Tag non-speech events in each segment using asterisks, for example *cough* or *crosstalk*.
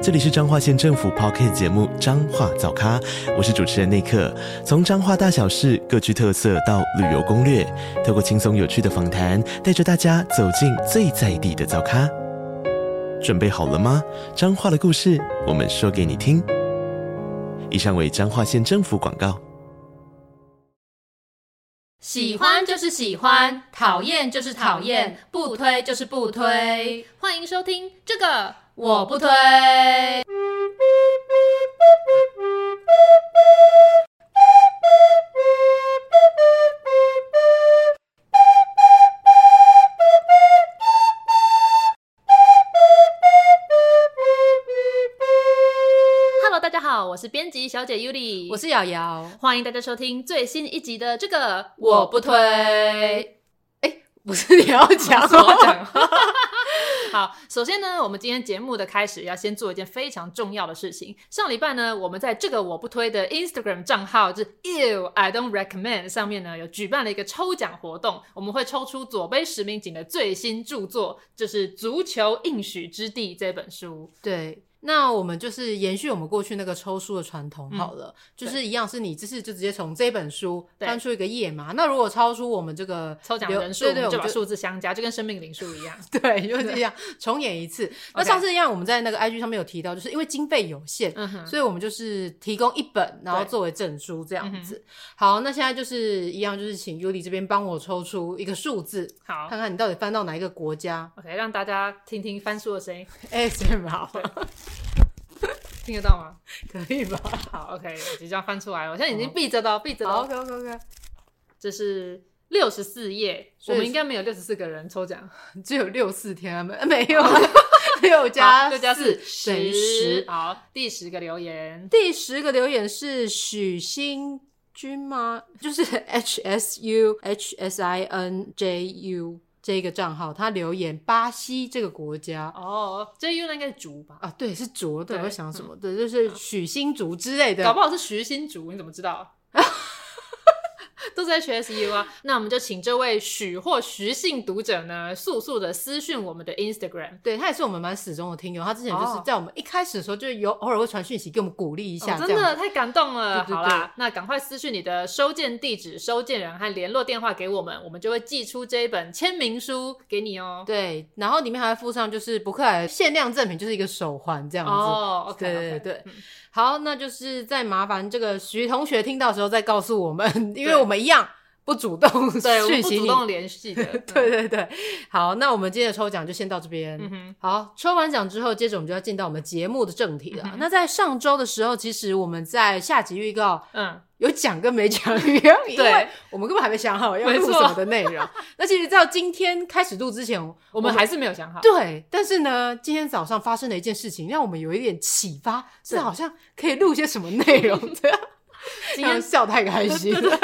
这里是彰化县政府 Podcast 节目《彰化早咖》，我是主持人内克。从彰化大小事各具特色到旅游攻略，透过轻松有趣的访谈，带着大家走进最在地的早咖。准备好了吗？彰化的故事，我们说给你听。以上为彰化县政府广告。喜欢就是喜欢，讨厌就是讨厌，不推就是不推。欢迎收听这个。我不推。Hello，大家好，我是编辑小姐 Yuli，我是瑶瑶，欢迎大家收听最新一集的这个我不推。哎，不是你要讲，*laughs* 我讲。好，首先呢，我们今天节目的开始要先做一件非常重要的事情。上礼拜呢，我们在这个我不推的 Instagram 账号，就是 I don't recommend 上面呢，有举办了一个抽奖活动，我们会抽出左杯十名锦的最新著作，就是《足球应许之地》这本书。对。那我们就是延续我们过去那个抽书的传统好了，嗯、就是一样是你这次就直接从这本书翻出一个页嘛。那如果超出我们这个抽奖人数，对对，我们就把数字相加，就跟生命灵数一样。*laughs* 对，就 *laughs* 是这样重演一次。那上次一样，我们在那个 IG 上面有提到，就是因为经费有限，嗯、所以我们就是提供一本，然后作为证书这样子。好，那现在就是一样，就是请 Yuli 这边帮我抽出一个数字，好，看看你到底翻到哪一个国家。OK，让大家听听翻书的声音。*laughs* 哎，真好。*laughs* 听得到吗？可以吧？好，OK，我即将翻出来。我现在已经闭着了，闭着了。OK，OK，OK。这是六十四页，我们应该没有六十四个人抽奖，*laughs* 只有六四天啊，没没有六加 *laughs* 六加四十。好，第十个留言，第十个留言是许新君吗？就是 H S U H S I N J U。这一个账号，他留言巴西这个国家哦，这又应该是竹吧？啊，对，是竹。对，我在想什么？对，就是许新竹之类的，搞不好是徐新竹，你怎么知道？*laughs* 都在学 SU 啊，那我们就请这位许或徐姓读者呢，速速的私讯我们的 Instagram。对，他也是我们蛮始终的听友，他之前就是在我们一开始的时候，就有偶尔会传讯息给我们鼓励一下，哦，真的太感动了。好啦，那赶快私讯你的收件地址、收件人和联络电话给我们，我们就会寄出这一本签名书给你哦。对，然后里面还会附上就是博客来限量赠品，就是一个手环这样子。哦，okay, 对对对。嗯好，那就是再麻烦这个徐同学听到的时候再告诉我们，因为我们一样不主动对，我们不主动联系的。*laughs* 对对对，好，那我们今天的抽奖就先到这边。嗯，好，抽完奖之后，接着我们就要进到我们节目的正题了。嗯、那在上周的时候，其实我们在下集预告，嗯。有讲跟没讲一样，因为我们根本还没想好要录什么的内容。*laughs* 那其实，到今天开始录之前，我们还是没有想好。对，但是呢，今天早上发生了一件事情，让我们有一点启发，是好像可以录些什么内容 *laughs* 的。今天笑太开心了。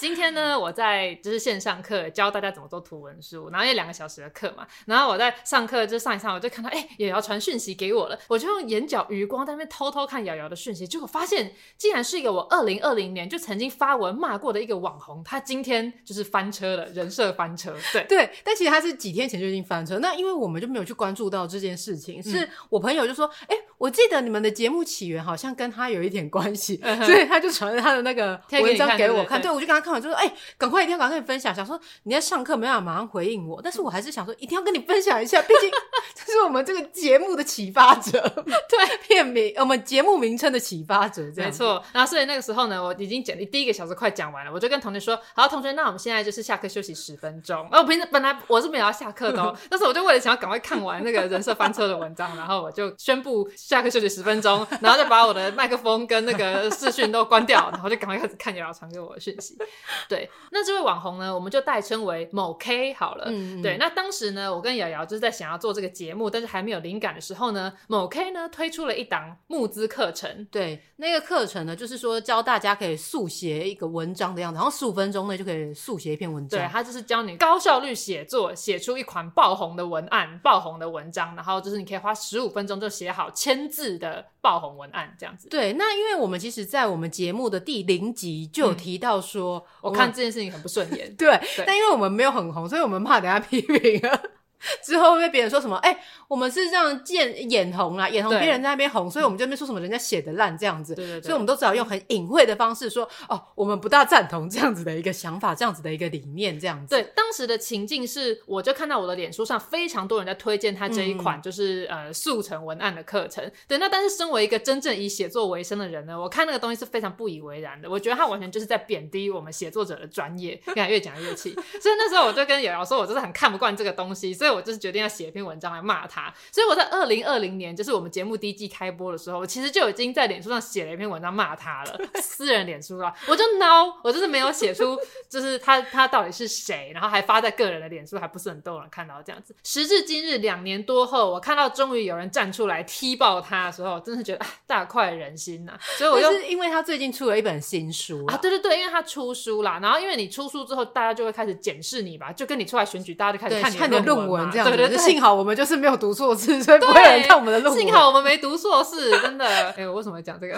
今天呢，我在就是线上课教大家怎么做图文书，然后有两个小时的课嘛，然后我在上课就上一上，我就看到哎，瑶瑶传讯息给我了，我就用眼角余光在那边偷偷看瑶瑶的讯息，结果发现竟然是一个我二零二零年就曾经发文骂过的一个网红，他今天就是翻车了，人设翻车，对。*laughs* 对，但其实他是几天前就已经翻车，那因为我们就没有去关注到这件事情，是我朋友就说，哎，我记得你们的节目起源好像跟他有一点关系，嗯、所以他就传了他的那个文章给我看，对，我就跟他看完就说，哎。赶快一定要赶快跟你分享，想说你在上课没办法马上回应我，但是我还是想说一定要跟你分享一下，毕竟 *laughs* 这是我们这个节目的启发者，*laughs* 对，片名我们节目名称的启发者，没错。然后所以那个时候呢，我已经讲第一个小时快讲完了，我就跟同学说，好，同学，那我们现在就是下课休息十分钟。然后我平时本来我是没有要下课的哦，*laughs* 但是我就为了想要赶快看完那个人设翻车的文章，然后我就宣布下课休息十分钟，然后就把我的麦克风跟那个视讯都关掉，然后就赶快开始看瑶瑶传给我的讯息。*laughs* 对，那这位网红呢，我们就代称为某 K 好了。嗯，对，那当时呢，我跟瑶瑶就是在想要做这个节目，但是还没有灵感的时候呢，某 K 呢推出了一档募资课程。对，那个课程呢，就是说教大家可以速写一个文章的样子，然后十五分钟内就可以速写一篇文章。对，他就是教你高效率写作，写出一款爆红的文案、爆红的文章，然后就是你可以花十五分钟就写好千字的爆红文案这样子。对，那因为我们其实，在我们节目的第零集就有提到说，嗯、我看这件事情很不顺眼。*laughs* 对，对但因为我们没有很红，所以我们怕等下批评啊。*laughs* 之后被别人说什么？哎、欸，我们是这样见眼红啦，眼红别人在那边红，所以我们就没说什么人家写的烂这样子。对对对，所以我们都只好用很隐晦的方式说，哦，我们不大赞同这样子的一个想法，这样子的一个理念，这样子。对，当时的情境是，我就看到我的脸书上非常多人在推荐他这一款，就是、嗯、呃速成文案的课程。对，那但是身为一个真正以写作为生的人呢，我看那个东西是非常不以为然的。我觉得他完全就是在贬低我们写作者的专业，越讲越气。*laughs* 所以那时候我就跟瑶瑶说，我就是很看不惯这个东西，所以我就是决定要写一。篇文章来骂他，所以我在二零二零年，就是我们节目第一季开播的时候，我其实就已经在脸书上写了一篇文章骂他了，*laughs* 私人脸书了，我就孬，我就是没有写出，就是他他到底是谁，然后还发在个人的脸书，还不是很多人看到这样子。时至今日，两年多后，我看到终于有人站出来踢爆他的时候，真是觉得大快人心呐、啊。所以我就是因为他最近出了一本新书啊，对对对，因为他出书啦，然后因为你出书之后，大家就会开始检视你吧，就跟你出来选举，大家就开始看你的论文这样子，对对对，幸好我们就是没有读错字，所以不会有人看我们的论文。幸好我们没读错字，真的。哎、欸，我为什么会讲这个？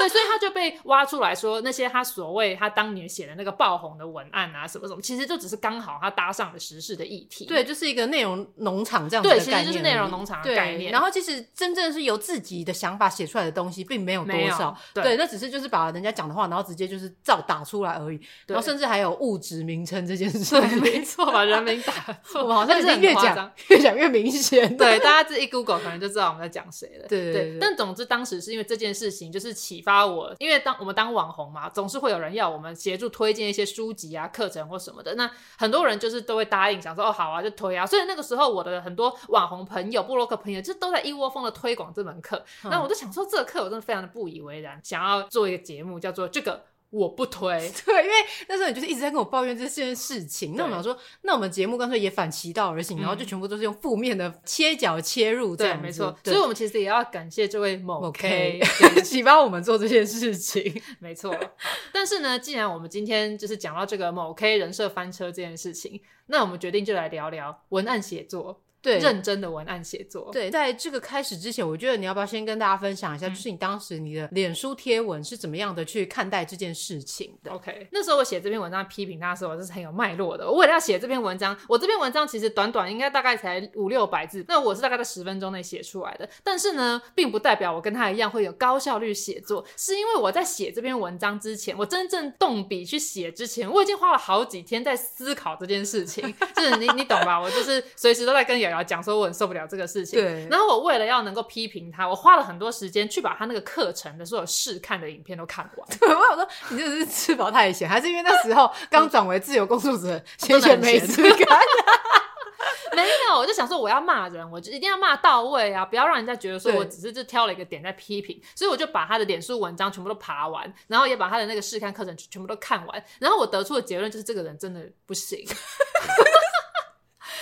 对，所以他就被挖出来说，那些他所谓他当年写的那个爆红的文案啊，什么什么，其实就只是刚好他搭上了时事的议题。对，就是一个内容农场这样子的概念。对，其实就是内容农场的概念。然后其实真正是由自己的想法写出来的东西，并没有多少。对，对，那只是就是把人家讲的话，然后直接就是照打出来而已。然后甚至还有物质名称这件事。对，没错，把人名打 *laughs* 错。我们好像是越讲越讲越明显。对，大家这一 Google 可能就知道我们在讲谁了。对，对，但总之当时是因为这件事情，就是启发我，因为当我们当网红嘛，总是会有人要我们协助推荐一些书籍啊、课程或什么的。那很多人就是都会答应，想说哦好啊，就推啊。所以那个时候，我的很多网红朋友、布洛克朋友就都在一窝蜂的推广这门课。那我就想说，这个课我真的非常的不以为然，想要做一个节目，叫做这个。我不推，*laughs* 对，因为那时候你就是一直在跟我抱怨这件事情。那我想说，那我们节目干脆也反其道而行，嗯、然后就全部都是用负面的切角切入这样，对，没错。所以我们其实也要感谢这位某 K，启发 *laughs* 我们做这件事情。没错。*laughs* 但是呢，既然我们今天就是讲到这个某 K 人设翻车这件事情，那我们决定就来聊聊文案写作。对，认真的文案写作。对，在这个开始之前，我觉得你要不要先跟大家分享一下，嗯、就是你当时你的脸书贴文是怎么样的去看待这件事情的？OK，那时候我写这篇文章批评他的时候，我就是很有脉络的。我为了要写这篇文章，我这篇文章其实短短应该大概才五六百字，那我是大概在十分钟内写出来的。但是呢，并不代表我跟他一样会有高效率写作，是因为我在写这篇文章之前，我真正动笔去写之前，我已经花了好几天在思考这件事情。*laughs* 就是你你懂吧？我就是随时都在跟瑶。要讲说我很受不了这个事情，对。然后我为了要能够批评他，我花了很多时间去把他那个课程的所有试看的影片都看完。对，我想说你这是吃饱太闲，还是因为那时候 *laughs* 刚转为自由工作者，闲闲没事干？*laughs* 没有，我就想说我要骂人，我就一定要骂到位啊，不要让人家觉得说我只是就挑了一个点在批评。所以我就把他的脸书文章全部都爬完，然后也把他的那个试看课程全部都看完，然后我得出的结论就是这个人真的不行。*laughs*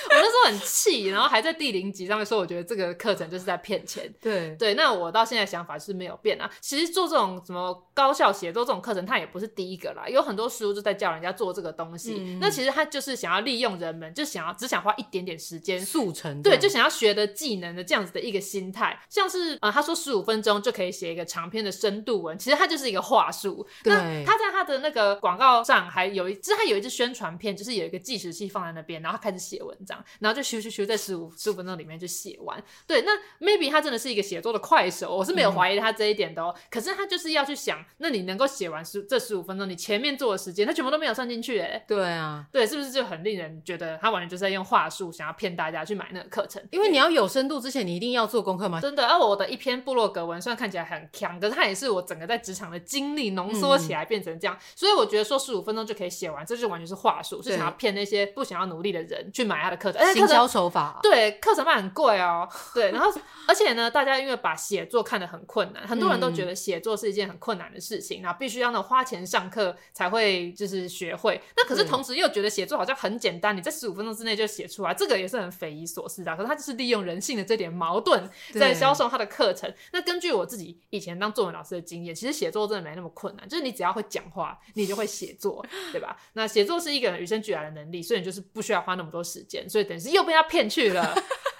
我那时候很气，然后还在第零集上面说，我觉得这个课程就是在骗钱。对对，那我到现在想法是没有变啊。其实做这种什么高效写作这种课程，它也不是第一个啦，有很多书就在教人家做这个东西。嗯、那其实他就是想要利用人们，就想要只想花一点点时间速成，对，就想要学的技能的这样子的一个心态。像是啊、呃，他说十五分钟就可以写一个长篇的深度文，其实他就是一个话术。那他在他的那个广告上还有一，就是他有一支宣传片，就是有一个计时器放在那边，然后他开始写文章，然后就咻咻咻。在十五十五分钟里面就写完，对，那 maybe 他真的是一个写作的快手，我是没有怀疑他这一点的哦。嗯、可是他就是要去想，那你能够写完十这十五分钟，你前面做的时间，他全部都没有算进去，哎，对啊，对，是不是就很令人觉得他完全就是在用话术，想要骗大家去买那个课程？因为你要有深度之前，你一定要做功课嘛。真的，而、啊、我的一篇部落格文虽然看起来很强，可是它也是我整个在职场的经历浓缩起来变成这样，嗯、所以我觉得说十五分钟就可以写完，这就完全是话术，是想要骗那些不想要努力的人去买他的课程。而且行销手法，对，课程卖很贵哦，对，然后而且呢，大家因为把写作看得很困难，很多人都觉得写作是一件很困难的事情，嗯、然后必须要那种花钱上课才会就是学会，那可是同时又觉得写作好像很简单，你在十五分钟之内就写出来，这个也是很匪夷所思的。可是他就是利用人性的这点矛盾在销售他的课程。那根据我自己以前当作文老师的经验，其实写作真的没那么困难，就是你只要会讲话，你就会写作，对吧？那写作是一个人与生俱来的能力，所以你就是不需要花那么多时间，所以等于是又被他骗去了。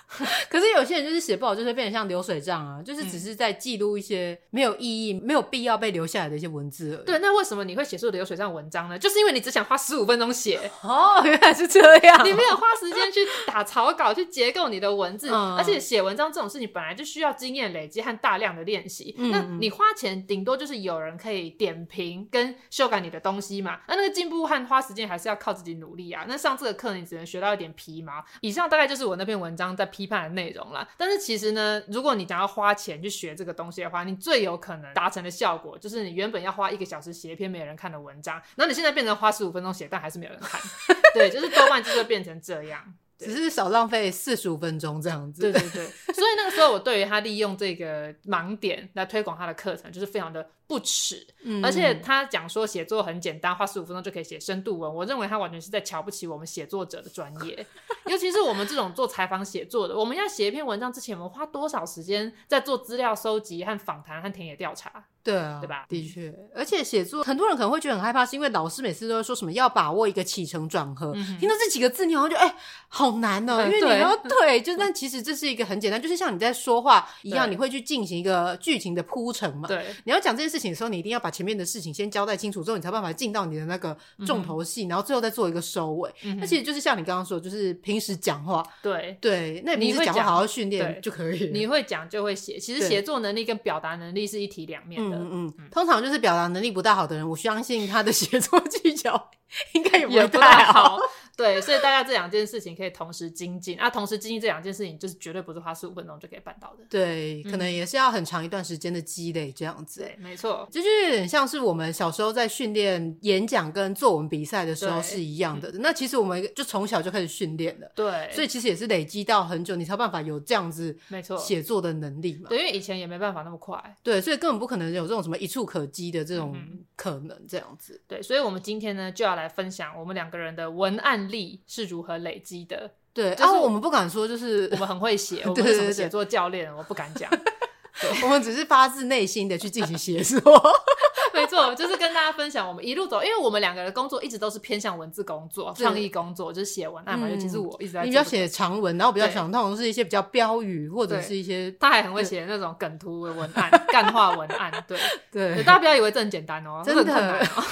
*laughs* 可是有些人就是写不好，就是变得像流水账啊，就是只是在记录一些没有意义、没有必要被留下来的一些文字而已。对，那为什么你会写出流水账文章呢？就是因为你只想花十五分钟写。*laughs* 哦，原来是这样。你没有花时间去打草稿、*laughs* 去结构你的文字，嗯、而且写文章这种事情本来就需要经验累积和大量的练习。嗯、那你花钱顶多就是有人可以点评跟修改你的东西嘛？那那个进步和花时间还是要靠自己努力啊。那上这个课你只能学到一点皮毛。以上大概就是我那篇文章在批判的内容啦，但是其实呢，如果你想要花钱去学这个东西的话，你最有可能达成的效果，就是你原本要花一个小时写一篇没有人看的文章，然后你现在变成花十五分钟写，但还是没有人看，*laughs* 对，就是多半就会变成这样。只是少浪费四十五分钟这样子。对对对，所以那个时候我对于他利用这个盲点来推广他的课程，就是非常的不耻。嗯，而且他讲说写作很简单，花十五分钟就可以写深度文，我认为他完全是在瞧不起我们写作者的专业。*laughs* 尤其是我们这种做采访写作的，我们要写一篇文章之前，我们花多少时间在做资料收集和访谈和田野调查？对啊，对吧？的确，而且写作很多人可能会觉得很害怕，是因为老师每次都会说什么要把握一个起承转合，嗯、听到这几个字，你好像就哎、欸，好难哦、喔，因为你要对，就但其实这是一个很简单，就是像你在说话一样，你会去进行一个剧情的铺陈嘛。对，你要讲这件事情的时候，你一定要把前面的事情先交代清楚，之后你才有办法进到你的那个重头戏，嗯、然后最后再做一个收尾。那、其实就是像你刚刚说，就是平时讲话，对对，那你平时讲话好好训练就可以。你会讲就会写，其实写作能力跟表达能力是一体两面的。嗯嗯，通常。就是表达能力不大好的人，我相信他的写作技巧 *laughs* 应该也不太好。对，所以大家这两件事情可以同时精进啊，同时精进这两件事情就是绝对不是花十五分钟就可以办到的。对，可能也是要很长一段时间的积累这样子。对，没错，就就有点像是我们小时候在训练演讲跟作文比赛的时候是一样的。那其实我们就从小就开始训练了。对，所以其实也是累积到很久，你才有办法有这样子没错写作的能力嘛。对，因为以前也没办法那么快。对，所以根本不可能有这种什么一触可及的这种可能这样子。对，所以我们今天呢就要来分享我们两个人的文案力是如何累积的，对，然后我们不敢说，就是我们很会写，*laughs* 我们是什么写作教练，我不敢讲，*laughs* 对，我们只是发自内心的去进行写作，*laughs* 没错，就是跟大家分享我们一路走，因为我们两个的工作一直都是偏向文字工作、创意工作，就是写文案嘛。尤其是我一直在，你比较写长文，然后比较想那种是一些比较标语或者是一些，他还很会写那种梗图的文案、干话文案，对对，大家不要以为这很简单哦，真的很难哦。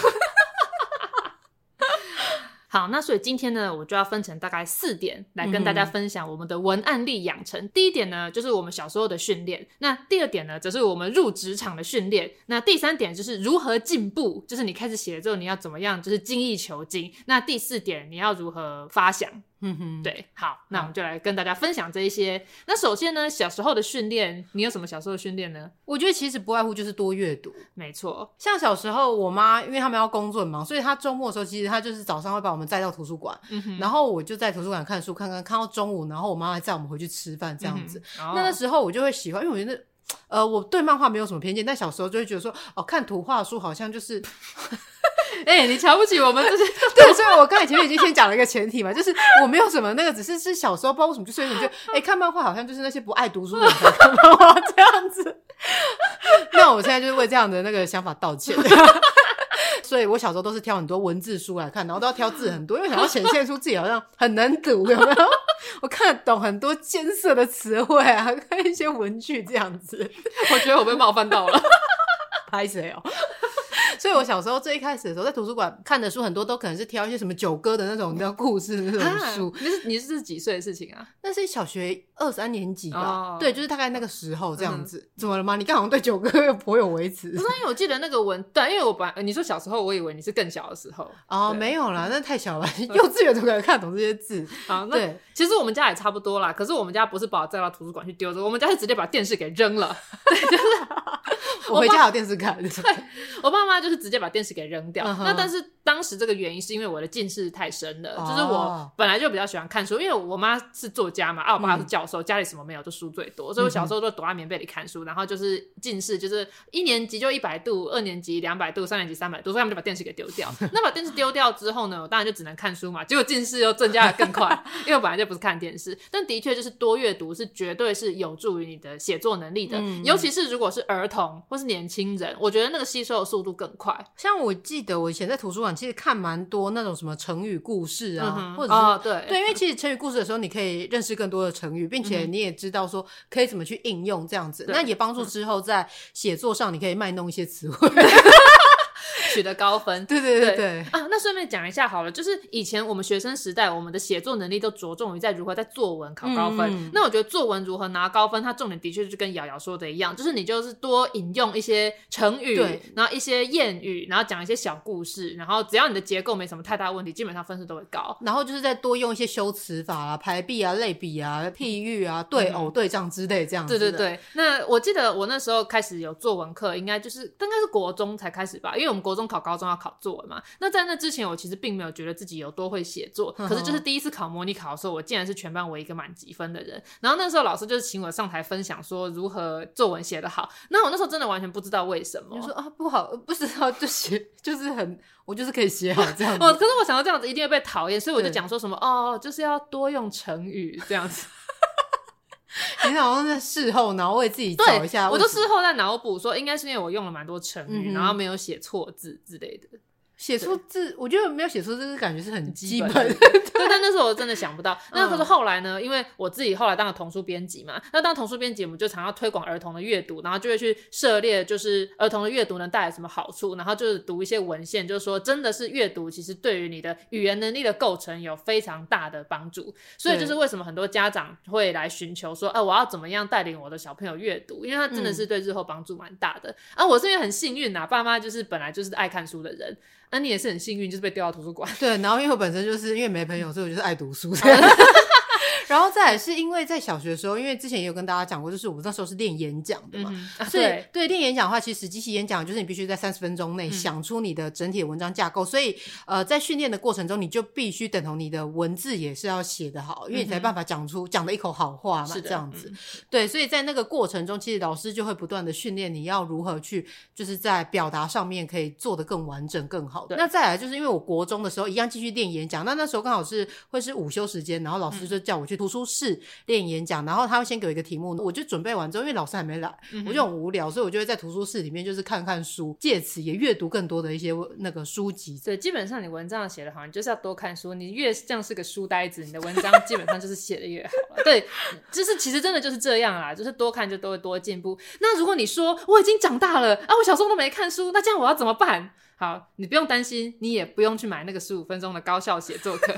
好，那所以今天呢，我就要分成大概四点来跟大家分享我们的文案力养成。嗯、第一点呢，就是我们小时候的训练；那第二点呢，则是我们入职场的训练；那第三点就是如何进步，就是你开始写了之后你要怎么样，就是精益求精；那第四点你要如何发想。嗯哼，对，好，那我们就来跟大家分享这一些。那首先呢，小时候的训练，你有什么小时候的训练呢？我觉得其实不外乎就是多阅读，没错。像小时候，我妈因为他们要工作很忙，所以她周末的时候，其实她就是早上会把我们载到图书馆，嗯哼，然后我就在图书馆看书，看看看到中午，然后我妈还载我们回去吃饭这样子。嗯、那那时候我就会喜欢，因为我觉得，呃，我对漫画没有什么偏见，但小时候就会觉得说，哦，看图画书好像就是。哎、欸，你瞧不起我们这些？*laughs* 对，所以我刚才前面已经先讲了一个前提嘛，就是我没有什么那个，只是是小时候不知道为什么，就是有点觉得，哎、欸，看漫画好像就是那些不爱读书的人才看漫画这样子。*laughs* 那我现在就是为这样的那个想法道歉。*laughs* 所以我小时候都是挑很多文字书来看，然后都要挑字很多，因为想要显现出自己好像很能读，有没有？我看得懂很多艰涩的词汇啊，看一些文具这样子。我觉得我被冒犯到了，拍谁哦？所以，我小时候最一开始的时候，在图书馆看的书很多，都可能是挑一些什么九歌的那种叫故事的那种书。你是你是几岁的事情啊？那是小学二三年级吧？对，就是大概那个时候这样子。怎么了吗？你刚好像对九歌又颇有微词。不是，因为我记得那个文，对，因为我本来你说小时候，我以为你是更小的时候。哦，没有啦，那太小了，幼稚园都可能看懂这些字。*laughs* 好，那其实我们家也差不多啦。可是我们家不是把我带到图书馆去丢着，我们家是直接把电视给扔了。*laughs* 对，就是。我回家有电视看，对，我爸妈就是直接把电视给扔掉。Uh huh. 那但是当时这个原因是因为我的近视太深了，哦、就是我本来就比较喜欢看书，因为我妈是作家嘛，啊，我爸是教授，嗯、家里什么没有，就书最多，所以我小时候都躲在棉被里看书，然后就是近视，就是一年级就一百度，二年级两百度，三年级三百度，所以他们就把电视给丢掉。那把电视丢掉之后呢，我当然就只能看书嘛，结果近视又增加的更快，因为我本来就不是看电视，但的确就是多阅读是绝对是有助于你的写作能力的，嗯、尤其是如果是儿童或是年轻人，我觉得那个吸收的速度更快。像我记得我以前在图书馆其实看蛮多那种什么成语故事啊，嗯、或者是、哦、对对，因为其实成语故事的时候，你可以认识更多的成语，并且你也知道说可以怎么去应用这样子，嗯、那也帮助之后在写作上你可以卖弄一些词汇。*laughs* 取得高分，对对对对，对啊！那顺便讲一下好了，就是以前我们学生时代，我们的写作能力都着重于在如何在作文考高分。嗯、那我觉得作文如何拿高分，它重点的确就跟瑶瑶说的一样，就是你就是多引用一些成语，对然后一些谚语，然后讲一些小故事，然后只要你的结构没什么太大问题，基本上分数都会高。然后就是再多用一些修辞法啊、排比啊、类比啊、譬喻啊、对偶、对仗之类这样子。对对对。那我记得我那时候开始有作文课，应该就是应该是国中才开始吧，因为我们国中考高中要考作文嘛。那在那之前，我其实并没有觉得自己有多会写作。可是就是第一次考模拟考的时候，我竟然是全班唯一一个满级分的人。然后那时候老师就是请我上台分享说如何作文写得好。那我那时候真的完全不知道为什么，就说啊不好，不知道就写，就是很我就是可以写好这样子。哦，可是我想到这样子一定会被讨厌，所以我就讲说什么哦，就是要多用成语这样子。*laughs* 你好像在事后，然后为自己找一下。我就事后在脑补说，应该是因为我用了蛮多成语，嗯、然后没有写错字之类的。写出字，我觉得没有写出字，是感觉是很基本。*laughs* 对，但那时候我真的想不到。那可是后来呢？因为我自己后来当了童书编辑嘛，那当童书编辑，我们就常要推广儿童的阅读，然后就会去涉猎，就是儿童的阅读能带来什么好处，然后就是读一些文献，就是说真的是阅读其实对于你的语言能力的构成有非常大的帮助。所以就是为什么很多家长会来寻求说，哎我要怎么样带领我的小朋友阅读？因为他真的是对日后帮助蛮大的。嗯、啊，我是因为很幸运呐，爸妈就是本来就是爱看书的人。那、啊、你也是很幸运，就是被调到图书馆。对，然后因为我本身就是因为没朋友，所以我就是爱读书。*laughs* 然后再来是因为在小学的时候，因为之前也有跟大家讲过，就是我们那时候是练演讲的嘛，嗯啊、所以对练演讲的话，其实即席演讲就是你必须在三十分钟内想出你的整体的文章架构，嗯、所以呃，在训练的过程中，你就必须等同你的文字也是要写得好，因为你才办法讲出讲的一口好话嘛，是这样子。嗯、对，所以在那个过程中，其实老师就会不断的训练你要如何去，就是在表达上面可以做得更完整、更好。对那再来就是因为我国中的时候一样继续练演讲，那那时候刚好是会是午休时间，然后老师就叫我去。图书室练演讲，然后他会先给我一个题目，我就准备完之后，因为老师还没来，我就很无聊，所以我就会在图书室里面就是看看书，借此也阅读更多的一些那个书籍。对，基本上你文章写的好，你就是要多看书，你越像是个书呆子，你的文章基本上就是写的越好。对，*laughs* 就是其实真的就是这样啦，就是多看就都会多进步。那如果你说我已经长大了啊，我小时候都没看书，那这样我要怎么办？好，你不用担心，你也不用去买那个十五分钟的高效写作课，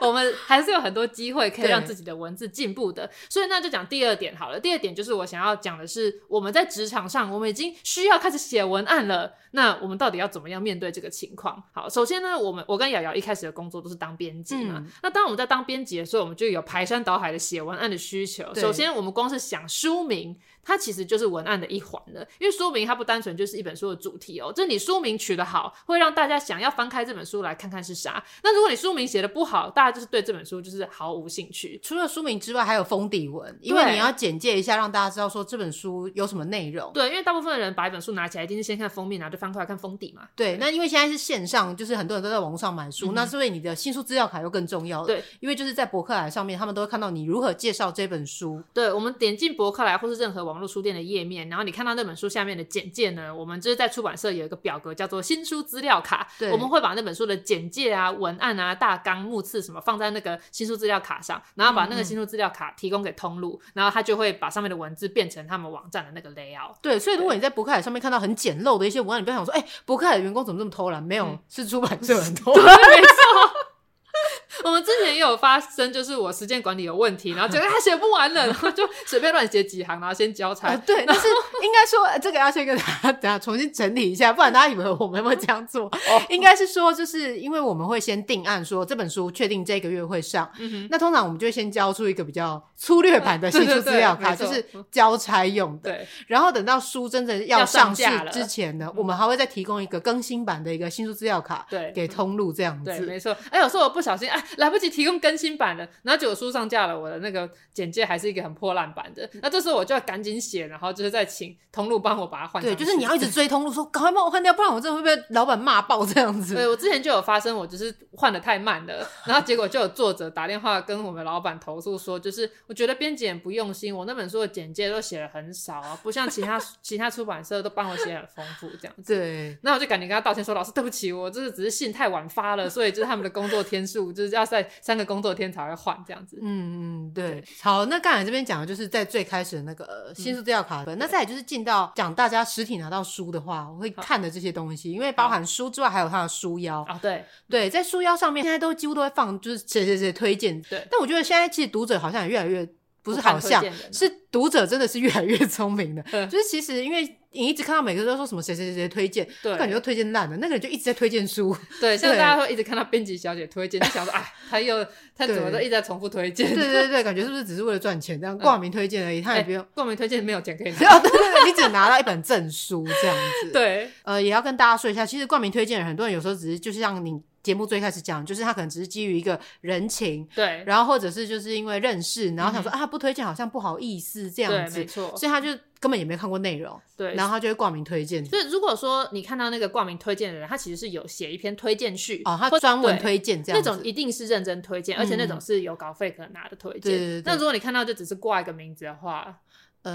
我们还是有很多机会可以让自己的文字进步的。所以那就讲第二点好了。第二点就是我想要讲的是，我们在职场上，我们已经需要开始写文案了。那我们到底要怎么样面对这个情况？好，首先呢，我们我跟瑶瑶一开始的工作都是当编辑嘛。嗯、那当我们在当编辑的时候，我们就有排山倒海的写文案的需求。首先，我们光是想书名，它其实就是文案的一环了。因为书名它不单纯就是一本书的主题哦，就你书名取得好，会让大家想要翻开这本书来看看是啥。那如果你书名写的不好，大家就是对这本书就是毫无兴趣。除了书名之外，还有封底文，因为你要简介一下，让大家知道说这本书有什么内容。对，因为大部分的人把一本书拿起来，一定是先看封面，然后就翻过来看封底嘛。对，那因为现在是线上，就是很多人都在网络上买书，嗯、那所以你的新书资料卡又更重要了。对，因为就是在博客来上面，他们都会看到你如何介绍这本书。对，我们点进博客来或是任何网络书店的页面，然后你看到那本书下面的简介呢，我们就是在出版社有一个表格叫做新书资料卡，对，我们会把那本书的简介啊、文案啊、大纲、目次什么放在那个新书资料卡上，然后把那个新书资料卡提供给通路，然后他就会把上面的文字变成他们网站的那个 layout。对，所以如果你在博客海上面看到很简陋的一些文案，你不要想说，哎，博客海的员工怎么这么偷懒？没有，嗯、是出版社很偷懒。*laughs* 对，没错。*laughs* 我们之前也有发生，就是我时间管理有问题，然后觉得他写不完了，*laughs* 然后就随便乱写几行，然后先交差。呃、对，但是 *laughs* 应该说这个要先跟大家等下重新整理一下，不然大家以为我们会这样做。哦、应该是说，就是因为我们会先定案，说这本书确定这个月会上。嗯、哼那通常我们就会先交出一个比较粗略版的新书资料卡，就是交差用的。对。然后等到书真的要上市之前呢，我们还会再提供一个更新版的一个新书资料卡，对，给通路这样子。对，没错。哎，有时候我不小心，哎，*laughs* 来不及提供更新版的，然后结果书上架了，我的那个简介还是一个很破烂版的。那这时候我就要赶紧写，然后就是再请通路帮我把它换。对，就是你要一直追通路，说赶快帮我换掉，不然我真的会被老板骂爆这样子。*laughs* 对，我之前就有发生，我就是换的太慢了，*laughs* 然后结果就有作者打电话跟我们老板投诉说，就是我觉得编辑很不用心，我那本书的简介都写的很少啊，不像其他其他出版社都帮我写很丰富这样子。对，那我就赶紧跟他道歉说，老师对不起，我这是只是信太晚发了，所以就是他们的工作天数就是要在三个工作天才会换这样子。嗯嗯，对。好，那刚才这边讲的就是在最开始的那个新书资料卡，嗯、那再来就是进到讲大家实体拿到书的话，我会看的这些东西，因为包含书之外还有它的书腰啊。对对，在书腰上面现在都几乎都会放，就是谁谁谁推荐。对，但我觉得现在其实读者好像也越来越。不是好像是读者真的是越来越聪明的，*laughs* 就是其实因为你一直看到每个人都说什么谁谁谁谁推荐，对，感觉都推荐烂了，那个人就一直在推荐书，对，*laughs* 像大家会一直看到编辑小姐推荐，就想说哎，他又他怎么都一直在重复推荐，对对对，感觉是不是只是为了赚钱这样挂名推荐而已，他也不用挂名推荐没有钱可以拿，*laughs* 哦对对对，你只拿到一本证书这样子，对，呃，也要跟大家说一下，其实挂名推荐很多人有时候只是就是让你。节目最开始讲，就是他可能只是基于一个人情，对，然后或者是就是因为认识，然后想说、嗯、啊，不推荐好像不好意思这样子，对，没错，所以他就根本也没看过内容，对，然后他就会挂名推荐。所以如果说你看到那个挂名推荐的人，他其实是有写一篇推荐序，哦，他专门推荐这样子，那种一定是认真推荐，而且那种是有稿费可能拿的推荐。对对对。那如果你看到就只是挂一个名字的话。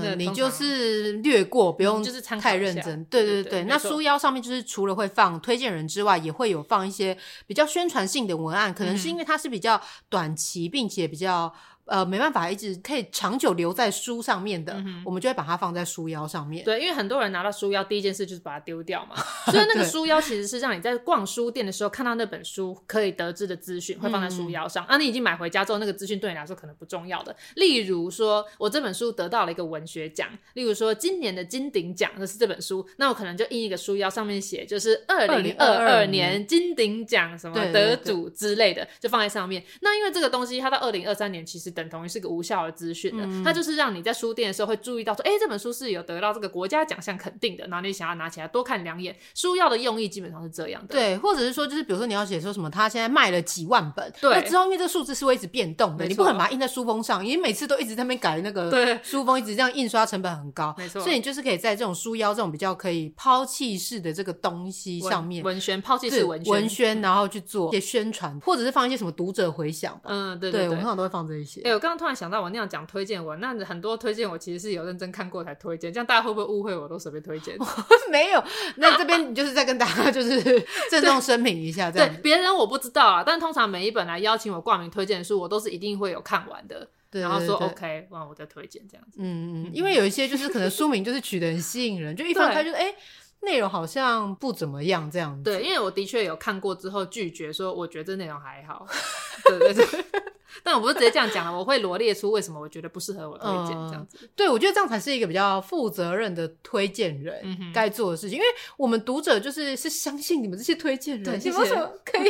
呃，你就是略过，不用就是太认真。对对对，那书腰上面就是除了会放推荐人之外，也会有放一些比较宣传性的文案，可能是因为它是比较短期，并且比较。呃，没办法，一直可以长久留在书上面的，嗯、我们就会把它放在书腰上面。对，因为很多人拿到书腰，第一件事就是把它丢掉嘛。*laughs* 所以那个书腰其实是让你在逛书店的时候看到那本书可以得知的资讯，会放在书腰上。嗯、啊，你已经买回家之后，那个资讯对你来说可能不重要的。例如说，我这本书得到了一个文学奖，例如说今年的金鼎奖那是这本书，那我可能就印一个书腰，上面写就是二零二二年金鼎奖什么得主之类的，就放在上面。那因为这个东西，它到二零二三年其实。等同于是个无效的资讯的，嗯、它就是让你在书店的时候会注意到说，哎、欸，这本书是有得到这个国家奖项肯定的，然后你想要拿起来多看两眼。书要的用意基本上是这样的，对，或者是说，就是比如说你要写说什么，他现在卖了几万本，对，那之后因为这个数字是会一直变动的，你不可能把它印在书封上，因为每次都一直在那边改那个书封，一直这样印刷成本很高，没错，所以你就是可以在这种书腰这种比较可以抛弃式的这个东西上面，文宣抛弃式文宣，文宣，然后去做一些宣传，或者是放一些什么读者回响，嗯，对对对，对，我通常都会放这一些。哎、欸，我刚刚突然想到。我那样讲推荐文，那很多推荐我其实是有认真看过才推荐，这样大家会不会误会我都随便推荐？*laughs* 没有，那这边就是在跟大家就是 *laughs* 郑重声明一下，这样对别人我不知道啊，但通常每一本来邀请我挂名推荐的书，我都是一定会有看完的，对对对，然后说 OK，完我再推荐这样子。嗯嗯，因为有一些就是可能书名就是取得很吸引人，就一翻开就是哎，内容好像不怎么样这样子。对，因为我的确有看过之后拒绝说，我觉得这内容还好。对 *laughs* 对对。*laughs* 但我不是直接这样讲了，我会罗列出为什么我觉得不适合我推荐这样子。嗯、对，我觉得这样才是一个比较负责任的推荐人该做的事情，嗯、因为我们读者就是是相信你们这些推荐人，你们为什么可以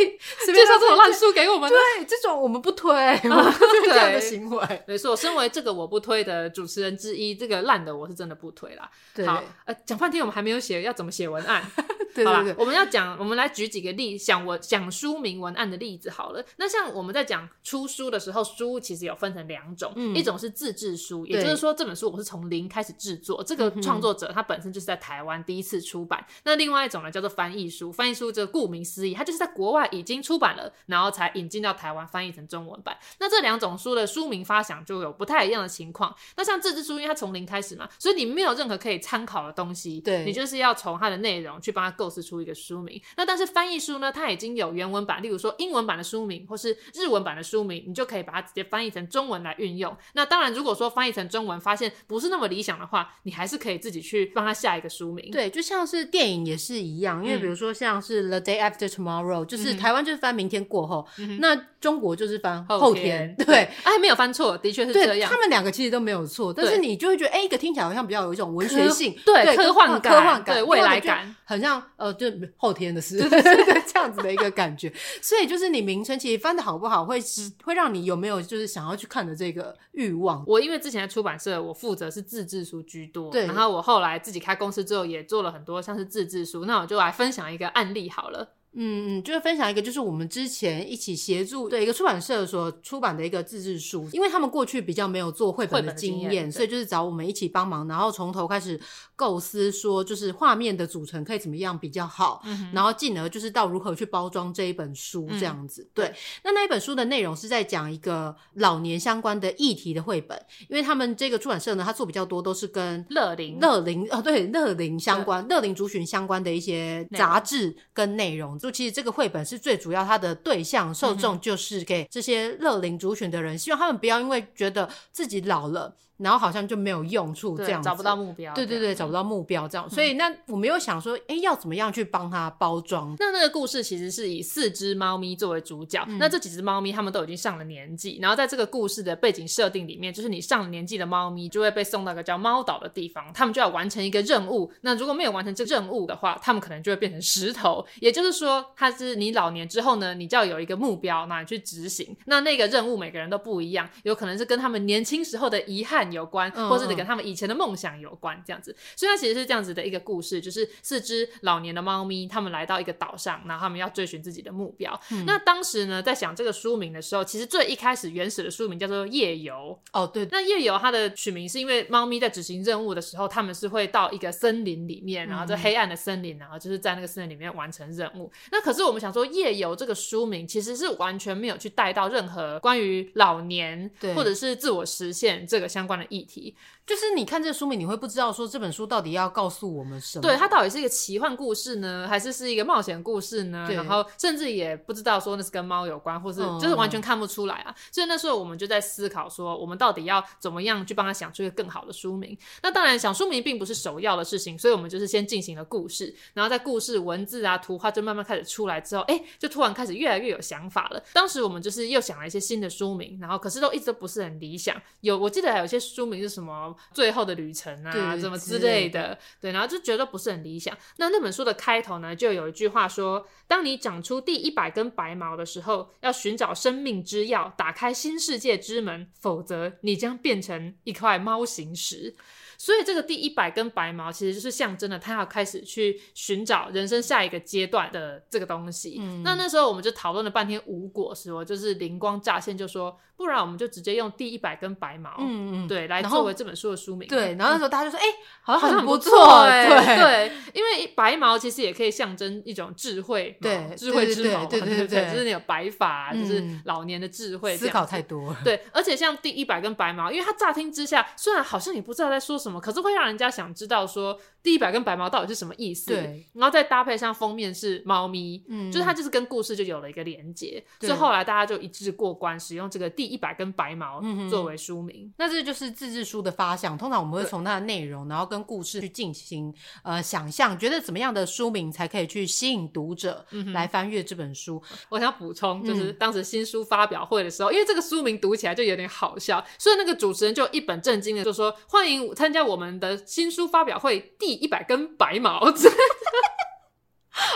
介绍这种烂书给我们？对，这种我们不推，我们不推 *laughs* 这样的行为。没错，身为这个我不推的主持人之一，这个烂的我是真的不推啦。对好，呃，讲半天我们还没有写要怎么写文案。*laughs* 对对对，我们要讲，我们来举几个例，想我讲书名文案的例子好了。那像我们在讲出书的时候，书其实有分成两种，嗯、一种是自制书，也就是说这本书我是从零开始制作，这个创作者他本身就是在台湾第一次出版。嗯、那另外一种呢叫做翻译书，翻译书这个顾名思义，它就是在国外已经出版了，然后才引进到台湾翻译成中文版。那这两种书的书名发想就有不太一样的情况。那像自制书，因为它从零开始嘛，所以你没有任何可以参考的东西，对，你就是要从它的内容去帮它构思出一个书名。那但是翻译书呢，它已经有原文版，例如说英文版的书名或是日文版的书名，你就可以把它直接翻译成中文来运用。那当然，如果说翻译成中文发现不是那么理想的话，你还是可以自己去帮他下一个书名。对，就像是电影也是一样，因为比如说像是 The Day After Tomorrow，、嗯、就是台湾就是翻明天过后，嗯、那中国就是翻后天。对，哎、啊，没有翻错，的确是这样。他们两个其实都没有错，但是你就会觉得，哎，一个听起来好像比较有一种文学性，对，对科幻感，科幻感，对未来感，很像呃，就后天的事，对对对，这样子的一个感觉。所以就是你名称其实翻的好不好，会是会让你有没有就是想要去看的这个欲望。我因为之前在出版社，我负责是自制书居多，对。然后我后来自己开公司之后，也做了很多像是自制书。那我就来分享一个案例好了。嗯嗯，就是分享一个，就是我们之前一起协助对一个出版社所出版的一个自制书，因为他们过去比较没有做绘本的经验，所以就是找我们一起帮忙，然后从头开始构思，说就是画面的组成可以怎么样比较好，嗯、然后进而就是到如何去包装这一本书这样子。嗯、对，那那一本书的内容是在讲一个老年相关的议题的绘本，因为他们这个出版社呢，他做比较多都是跟乐龄、乐龄啊，对，乐龄相关、乐龄族群相关的一些杂志跟内容。就其实这个绘本是最主要，它的对象受众就是给这些乐龄族群的人，希望他们不要因为觉得自己老了。然后好像就没有用处，这样找不到目标。对对对，找不到目标这样。所以那我们又想说，哎，要怎么样去帮他包装？那那个故事其实是以四只猫咪作为主角。那这几只猫咪它们都已经上了年纪，然后在这个故事的背景设定里面，就是你上了年纪的猫咪就会被送到一个叫猫岛的地方，它们就要完成一个任务。那如果没有完成这个任务的话，它们可能就会变成石头。也就是说，它是你老年之后呢，你就要有一个目标，那你去执行。那那个任务每个人都不一样，有可能是跟他们年轻时候的遗憾有关，或是。跟他们以前的梦想有关，这样子，所以它其实是这样子的一个故事，就是四只老年的猫咪，他们来到一个岛上，然后他们要追寻自己的目标。嗯、那当时呢，在想这个书名的时候，其实最一开始原始的书名叫做《夜游》。哦，对。那《夜游》它的取名是因为猫咪在执行任务的时候，他们是会到一个森林里面，然后这黑暗的森林，然后就是在那个森林里面完成任务。那可是我们想说，《夜游》这个书名其实是完全没有去带到任何关于老年或者是自我实现这个相关的议题。就是你看这个书名，你会不知道说这本书到底要告诉我们什么？对，它到底是一个奇幻故事呢，还是是一个冒险故事呢？然后甚至也不知道说那是跟猫有关，或是就是完全看不出来啊。嗯、所以那时候我们就在思考说，我们到底要怎么样去帮他想出一个更好的书名？那当然想书名并不是首要的事情，所以我们就是先进行了故事，然后在故事文字啊、图画就慢慢开始出来之后，哎，就突然开始越来越有想法了。当时我们就是又想了一些新的书名，然后可是都一直都不是很理想。有我记得还有些书名是什么最后的旅。程啊，什么之类的，对，然后就觉得不是很理想。那那本书的开头呢，就有一句话说：“当你长出第一百根白毛的时候，要寻找生命之药，打开新世界之门，否则你将变成一块猫形石。”所以这个第一百根白毛其实就是象征了他要开始去寻找人生下一个阶段的这个东西。嗯、那那时候我们就讨论了半天无果时，我就是灵光乍现，就说不然我们就直接用第一百根白毛，嗯嗯，对，来作为这本书的书名。对，然后那时候大家就说，哎、嗯欸，好像很不错，哎，对对，因为白毛其实也可以象征一种智慧，对，智慧之毛，对对对，对，就是那种白发，就是老年的智慧。思考太多，对，而且像第一百根白毛，因为它乍听之下虽然好像也不知道在说什么。可是会让人家想知道说第一百根白毛到底是什么意思？对，然后再搭配上封面是猫咪，嗯，就是它就是跟故事就有了一个连接。所以后来大家就一致过关，使用这个第一百根白毛作为书名。那这就是自制书的发想。通常我们会从它的内容，然后跟故事去进行呃想象，觉得怎么样的书名才可以去吸引读者来翻阅这本书。*laughs* 我想补充，就是当时新书发表会的时候，因为这个书名读起来就有点好笑，所以那个主持人就一本正经的就说：“欢迎参加我们的新书发表会第一百根白毛。*laughs*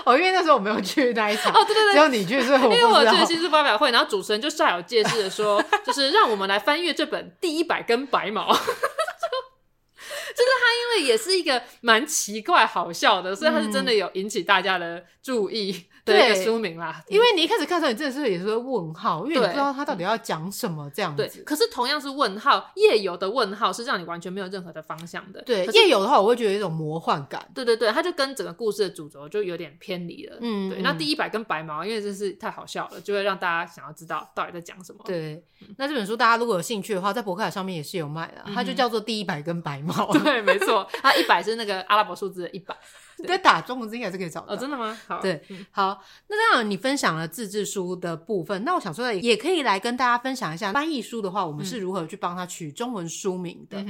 哦，因为那时候我没有去那一场哦，对对对，只有你去，所以我 *laughs* 因为我去新书发表会，然后主持人就煞有介事的说，*laughs* 就是让我们来翻阅这本第一百根白毛。就是他，因为也是一个蛮奇怪、好笑的，所以他是真的有引起大家的注意的一个书名啦。因为你一开始看的时候，你真的是也是会问号，因为你不知道他到底要讲什么这样子。对，可是同样是问号，夜游的问号是让你完全没有任何的方向的。对，夜游的话，我会觉得有一种魔幻感。对对对，他就跟整个故事的主轴就有点偏离了。嗯，对。那第一百根白毛，因为真是太好笑了，就会让大家想要知道到底在讲什么。对，那这本书大家如果有兴趣的话，在博客来上面也是有卖的，它就叫做《第一百根白毛》。*laughs* 对，没错，它一百是那个阿拉伯数字的一百。在打中文字应该是可以找到。哦，真的吗？好，对，好。那当然，你分享了自制书的部分，那我想说的也可以来跟大家分享一下翻译书的话，我们是如何去帮他取中文书名的。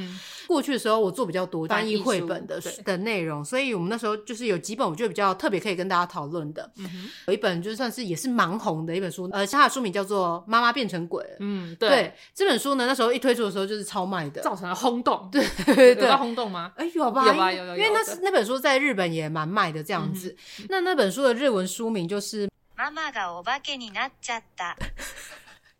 过去的时候，我做比较多翻译绘本的的内容，所以我们那时候就是有几本我觉得比较特别可以跟大家讨论的。有一本就算是也是蛮红的一本书，呃，它的书名叫做《妈妈变成鬼》。嗯，对，这本书呢，那时候一推出的时候就是超卖的，造成了轰动。对对对，轰动吗？哎，有吧？有吧？有有有。因为那是那本书在日本也蛮卖的这样子。那那本书的日文书名就是。妈妈がお化けになっちゃった。*laughs*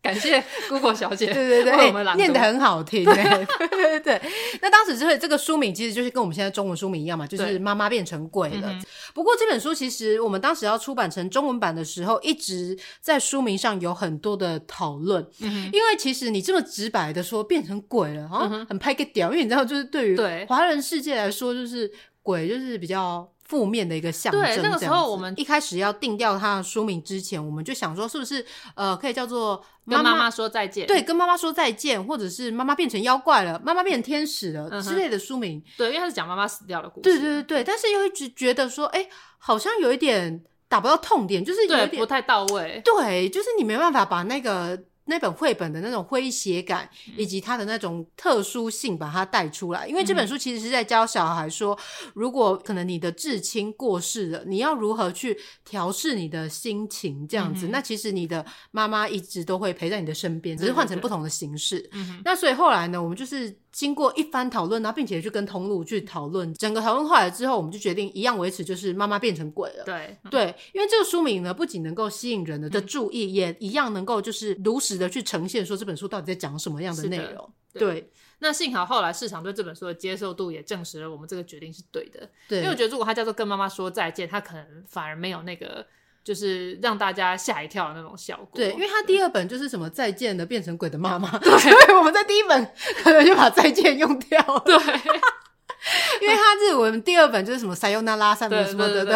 感谢 Google 小姐，*laughs* 对对对，欸、念得很好听，对对对对。那当时之所以这个书名其实就是跟我们现在中文书名一样嘛，就是妈妈变成鬼了。嗯、不过这本书其实我们当时要出版成中文版的时候，一直在书名上有很多的讨论。嗯、哼因为其实你这么直白的说变成鬼了，好像很拍个屌，因为你知道，就是对于华人世界来说，就是 鬼就是比较。负面的一个象征。对，那个时候我们一开始要定掉它的书名之前，我们就想说，是不是呃，可以叫做跟妈妈说再见？对，跟妈妈说再见，或者是妈妈变成妖怪了，妈妈变成天使了、嗯、之类的书名。对，因为它是讲妈妈死掉的故事。对对对对，但是又一直觉得说，哎，好像有一点打不到痛点，就是有一点不太到位。对，就是你没办法把那个。那本绘本的那种诙谐感，以及它的那种特殊性，把它带出来。因为这本书其实是在教小孩说，如果可能你的至亲过世了，你要如何去调试你的心情，这样子。嗯、那其实你的妈妈一直都会陪在你的身边，只是换成不同的形式。嗯、那所以后来呢，我们就是。经过一番讨论，然后并且去跟通路去讨论，整个讨论下来之后，我们就决定一样维持，就是妈妈变成鬼了。对对，因为这个书名呢，不仅能够吸引人的的注意，嗯、也一样能够就是如实的去呈现说这本书到底在讲什么样的内容。对，对那幸好后来市场对这本书的接受度也证实了我们这个决定是对的。对，因为我觉得如果它叫做跟妈妈说再见，它可能反而没有那个。就是让大家吓一跳的那种效果。对，因为他第二本就是什么再见的变成鬼的妈妈，对，*laughs* 所以我们在第一本可能就把再见用掉了。对。*laughs* 因为他日文第二本就是什么塞尤那拉什么什么的，对，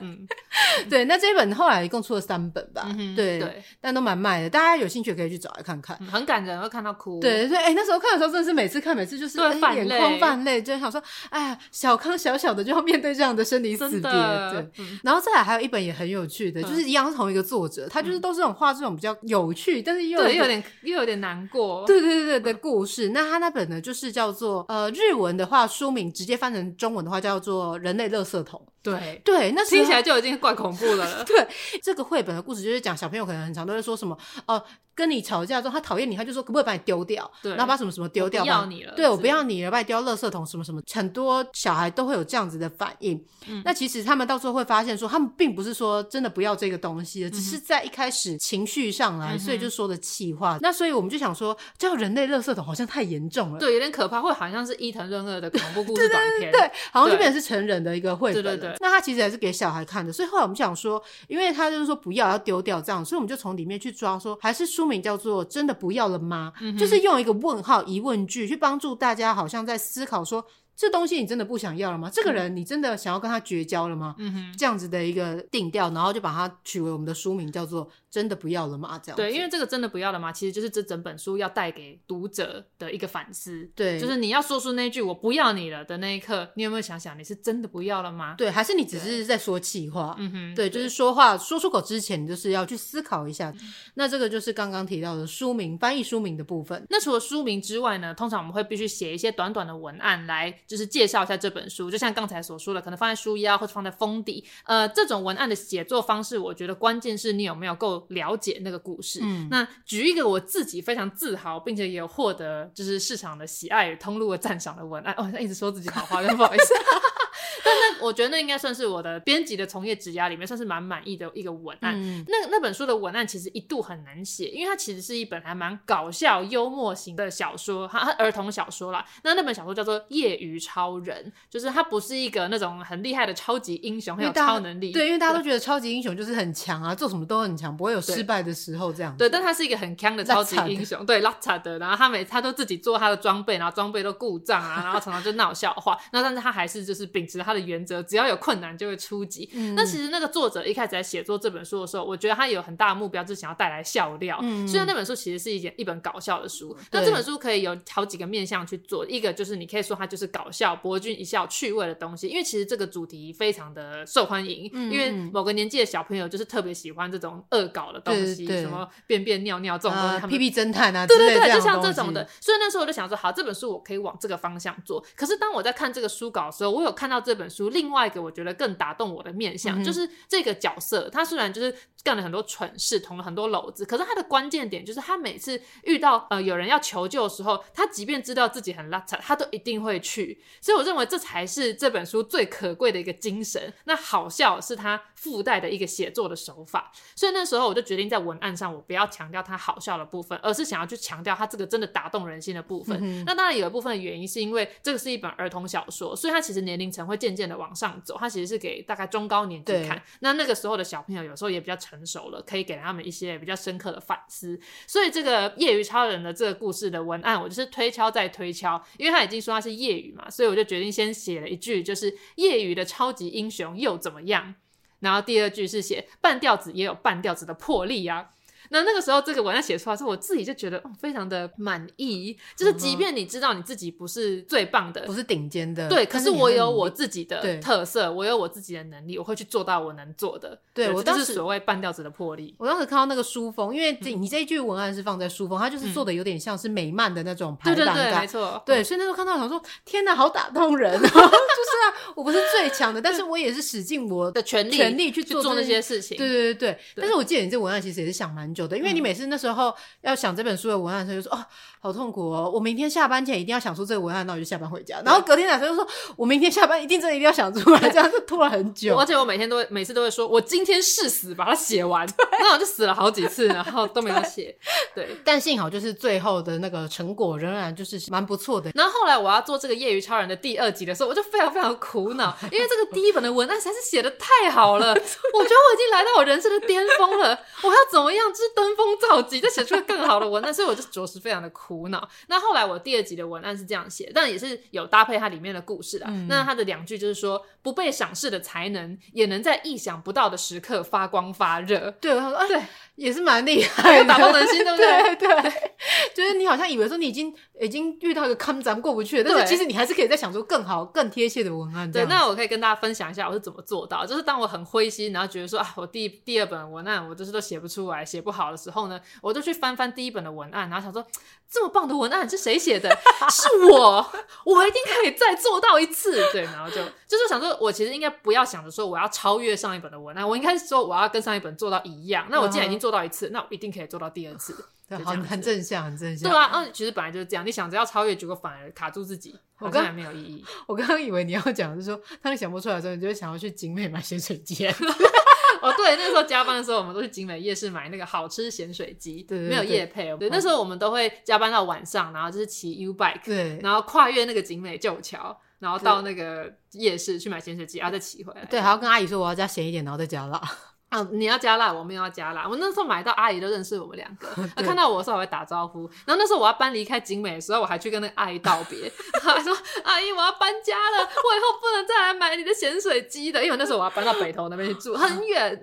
嗯，*laughs* 对。那这一本后来一共出了三本吧，对，但都蛮卖的，大家有兴趣可以去找来看看，很感人，会看到哭。对对，哎，那时候看的时候真的是每次看每次就是眼眶泛泪，就想说，哎呀，小康小小的就要面对这样的生离死别，对。然后再来还有一本也很有趣的，就是一样是同一个作者，他就是都是这种画这种比较有趣，但是又有点又有点难过，对对对对的故事。那他那本呢，就是叫做呃日文的话。书名直接翻成中文的话叫做《人类垃圾桶》。对对，那听起来就已经怪恐怖了。*laughs* 对，这个绘本的故事就是讲小朋友可能很常都会说什么哦，跟你吵架之后他讨厌你，他就说可不可以把你丢掉？对，然后把什么什么丢掉？不要你了。对，我不要你了，把你丢垃圾桶什么什么。很多小孩都会有这样子的反应。那其实他们到时候会发现说，他们并不是说真的不要这个东西，只是在一开始情绪上来，所以就说的气话。那所以我们就想说，叫人类垃圾桶好像太严重了，对，有点可怕，会好像是伊藤润二的恐怖故 *laughs* 事短片，对，好像就变成是成人的一个绘本。对对对。那他其实还是给。小孩看的，所以后来我们想说，因为他就是说不要要丢掉这样，所以我们就从里面去抓说，还是书名叫做“真的不要了吗？”嗯、就是用一个问号疑问句去帮助大家，好像在思考说。这东西你真的不想要了吗？这个人你真的想要跟他绝交了吗？嗯哼，这样子的一个定调，然后就把它取为我们的书名，叫做“真的不要了吗”？这样对，因为这个“真的不要了吗”其实就是这整本书要带给读者的一个反思。对，就是你要说出那句“我不要你了”的那一刻，你有没有想想你是真的不要了吗？对，还是你只是在说气话？嗯哼，对，就是说话说出口之前，你就是要去思考一下。那这个就是刚刚提到的书名翻译书名的部分。那除了书名之外呢，通常我们会必须写一些短短的文案来，就是介绍一下。这本书就像刚才所说的，可能放在书腰或者放在封底。呃，这种文案的写作方式，我觉得关键是你有没有够了解那个故事。嗯，那举一个我自己非常自豪，并且也有获得就是市场的喜爱与通路的赞赏的文案。哦，一直说自己好话，真不好意思。*laughs* 但那我觉得那应该算是我的编辑的从业职涯里面算是蛮满意的一个文案。嗯、那那本书的文案其实一度很难写，因为它其实是一本还蛮搞笑幽默型的小说，它儿童小说啦。那那本小说叫做《业余超人》，就是它不是一个那种很厉害的超级英雄，很有超能力。对，因为大家都觉得超级英雄就是很强啊，做什么都很强，不会有失败的时候这样。对，但他是一个很强的超级英雄，对，拉差的。然后他每他都自己做他的装备，然后装备都故障啊，然后常常就闹笑话。那但是他还是就是秉秉持他的原则，只要有困难就会出击。嗯、那其实那个作者一开始在写作这本书的时候，我觉得他有很大的目标，就是想要带来笑料。嗯、虽然那本书其实是一件一本搞笑的书，那这本书可以有好几个面向去做。一个就是你可以说它就是搞笑、博君一笑、趣味的东西，因为其实这个主题非常的受欢迎。嗯、因为某个年纪的小朋友就是特别喜欢这种恶搞的东西，什么便便尿尿这种东西，屁屁侦探啊，对对对，就像这种的。所以那时候我就想说，好，这本书我可以往这个方向做。可是当我在看这个书稿的时候，我有看到这本书另外一个我觉得更打动我的面向，嗯、就是这个角色，他虽然就是干了很多蠢事，捅了很多篓子，可是他的关键点就是他每次遇到呃有人要求救的时候，他即便知道自己很邋遢，他都一定会去。所以我认为这才是这本书最可贵的一个精神。那好笑是他附带的一个写作的手法。所以那时候我就决定在文案上，我不要强调他好笑的部分，而是想要去强调他这个真的打动人心的部分。嗯、那当然有一部分的原因是因为这个是一本儿童小说，所以它其实年龄层会渐渐的往上走。它其实是给大概中高年级看。那那个时候的小朋友有时候也比较成熟了，可以给他们一些比较深刻的反思。所以这个业余超人的这个故事的文案，我就是推敲再推敲，因为他已经说他是业余嘛，所以我就决定先写了一句，就是业余的超级英雄又怎么样？然后第二句是写半吊子也有半吊子的魄力呀、啊。那那个时候，这个文案写出来之后，我自己就觉得非常的满意。就是即便你知道你自己不是最棒的，不是顶尖的，对，可是我有我自己的特色，我有我自己的能力，我会去做到我能做的。对，我当时所谓半吊子的魄力。我当时看到那个书封，因为这你这一句文案是放在书封，它就是做的有点像是美漫的那种排版感，对对对，没错。对，所以那时候看到想说，天哪，好打动人！*laughs* 就是啊，我不是最强的，但是我也是使尽我的全力全力去做那些事情。对对对对。但是我记得你这文案其实也是想蛮久的，因为你每次那时候要想这本书的文案的时候，就说哦，好痛苦哦，我明天下班前一定要想出这个文案，那我就下班回家。然后隔天早上就说，我明天下班一定真的一定要想出来，这样就拖了很久。*laughs* 而且我每天都会每次都会说，我今天誓死把它写完，那我就死了好几次，然后都没有写。对，但幸好就是最后的那个成果仍然就是蛮不错的。然后后来我要做这个业余超人的第二集的时候，我就非常非常苦恼，因为这个第一本的文案实在是写的太好了，*laughs* 我觉得我已经来到我人生的巅峰了，我要怎么样就是登峰造极，再写出更好的文案，所以我就着实非常的苦恼。*laughs* 那后来我第二集的文案是这样写，但也是有搭配它里面的故事的。嗯、那它的两句就是说，不被赏识的才能，也能在意想不到的时刻发光发热。对，我说，啊、对，也是蛮厉害，打动人心，对不对？*laughs* 对对，就是你好像以为说你已经已经遇到一个坎咱们过不去了，但是其实你还是可以再想出更好、更贴切的文案。对，那我可以跟大家分享一下我是怎么做到，就是当我很灰心，然后觉得说啊，我第第二本文案我就是都写不出来，写不好的时候呢，我就去翻翻第一本的文案，然后想说，这么棒的文案是谁写的？*laughs* 是我，我一定可以再做到一次。对，然后就就是想说，我其实应该不要想着说我要超越上一本的文案，我应该是说我要跟上一本做到一样。那我既然已经做到一次，那我一定可以做到第二次。*laughs* 对，很很正向，很正向。对啊，嗯，其实本来就是这样，你想着要超越，结果反而卡住自己，好像还没有意义。*laughs* 我刚刚以为你要讲，就是说当你想不出来的时候，你就会想要去景美买咸水鸡。*laughs* 哦，对，那时候加班的时候，我们都去景美夜市买那个好吃咸水鸡，对，没有夜配哦。对，那时候我们都会加班到晚上，然后就是骑 U bike，对，然后跨越那个景美旧桥，然后到那个夜市去买咸水鸡，然后再骑回来。对，还要跟阿姨说我要加咸一点，然后再加辣。啊，你要加辣，我们也要加辣。我那时候买到阿姨都认识我们两个，*laughs* 她看到我的时候还会打招呼。然后那时候我要搬离开景美的时候，我还去跟那个阿姨道别，*laughs* 她说：“阿姨，我要搬家了，我以后不能再来买你的咸水鸡的，因为那时候我要搬到北投那边去住，很远。*laughs* ”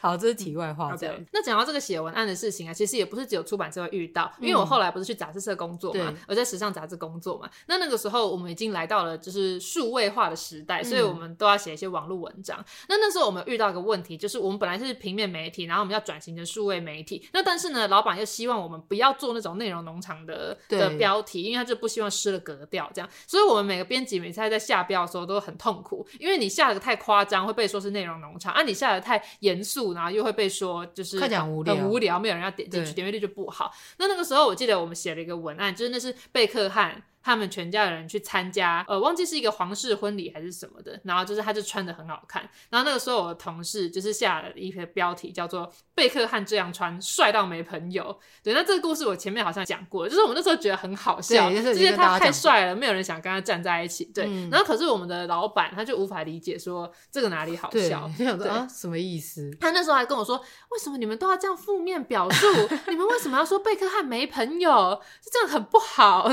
好，这是题外话。对，那讲到这个写文案的事情啊，其实也不是只有出版社会遇到，因为我后来不是去杂志社工作嘛，我在时尚杂志工作嘛。那那个时候我们已经来到了就是数位化的时代，所以我们都要写一些网络文章。那那时候我们遇到一个问题，就是我们本来是平面媒体，然后我们要转型成数位媒体。那但是呢，老板又希望我们不要做那种内容农场的的标题，因为他就不希望失了格调这样。所以我们每个编辑每次在下标的时候都很痛苦，因为你下的太夸张会被说是内容农场，啊，你下的太严肃，然后又会被说就是很无聊，很无聊，没有人要点进去，点阅率就不好。那那个时候，我记得我们写了一个文案，就是那是贝克汉。他们全家的人去参加，呃，忘记是一个皇室婚礼还是什么的，然后就是他就穿的很好看，然后那个时候我的同事就是下了一个标题叫做“贝克汉这样穿帅到没朋友”。对，那这个故事我前面好像讲过，就是我们那时候觉得很好笑，就是因为他太帅了，没有人想跟他站在一起。对，嗯、然后可是我们的老板他就无法理解说这个哪里好笑，就想说啊什么意思？他那时候还跟我说，为什么你们都要这样负面表述？*laughs* 你们为什么要说贝克汉没朋友？*laughs* 这样很不好。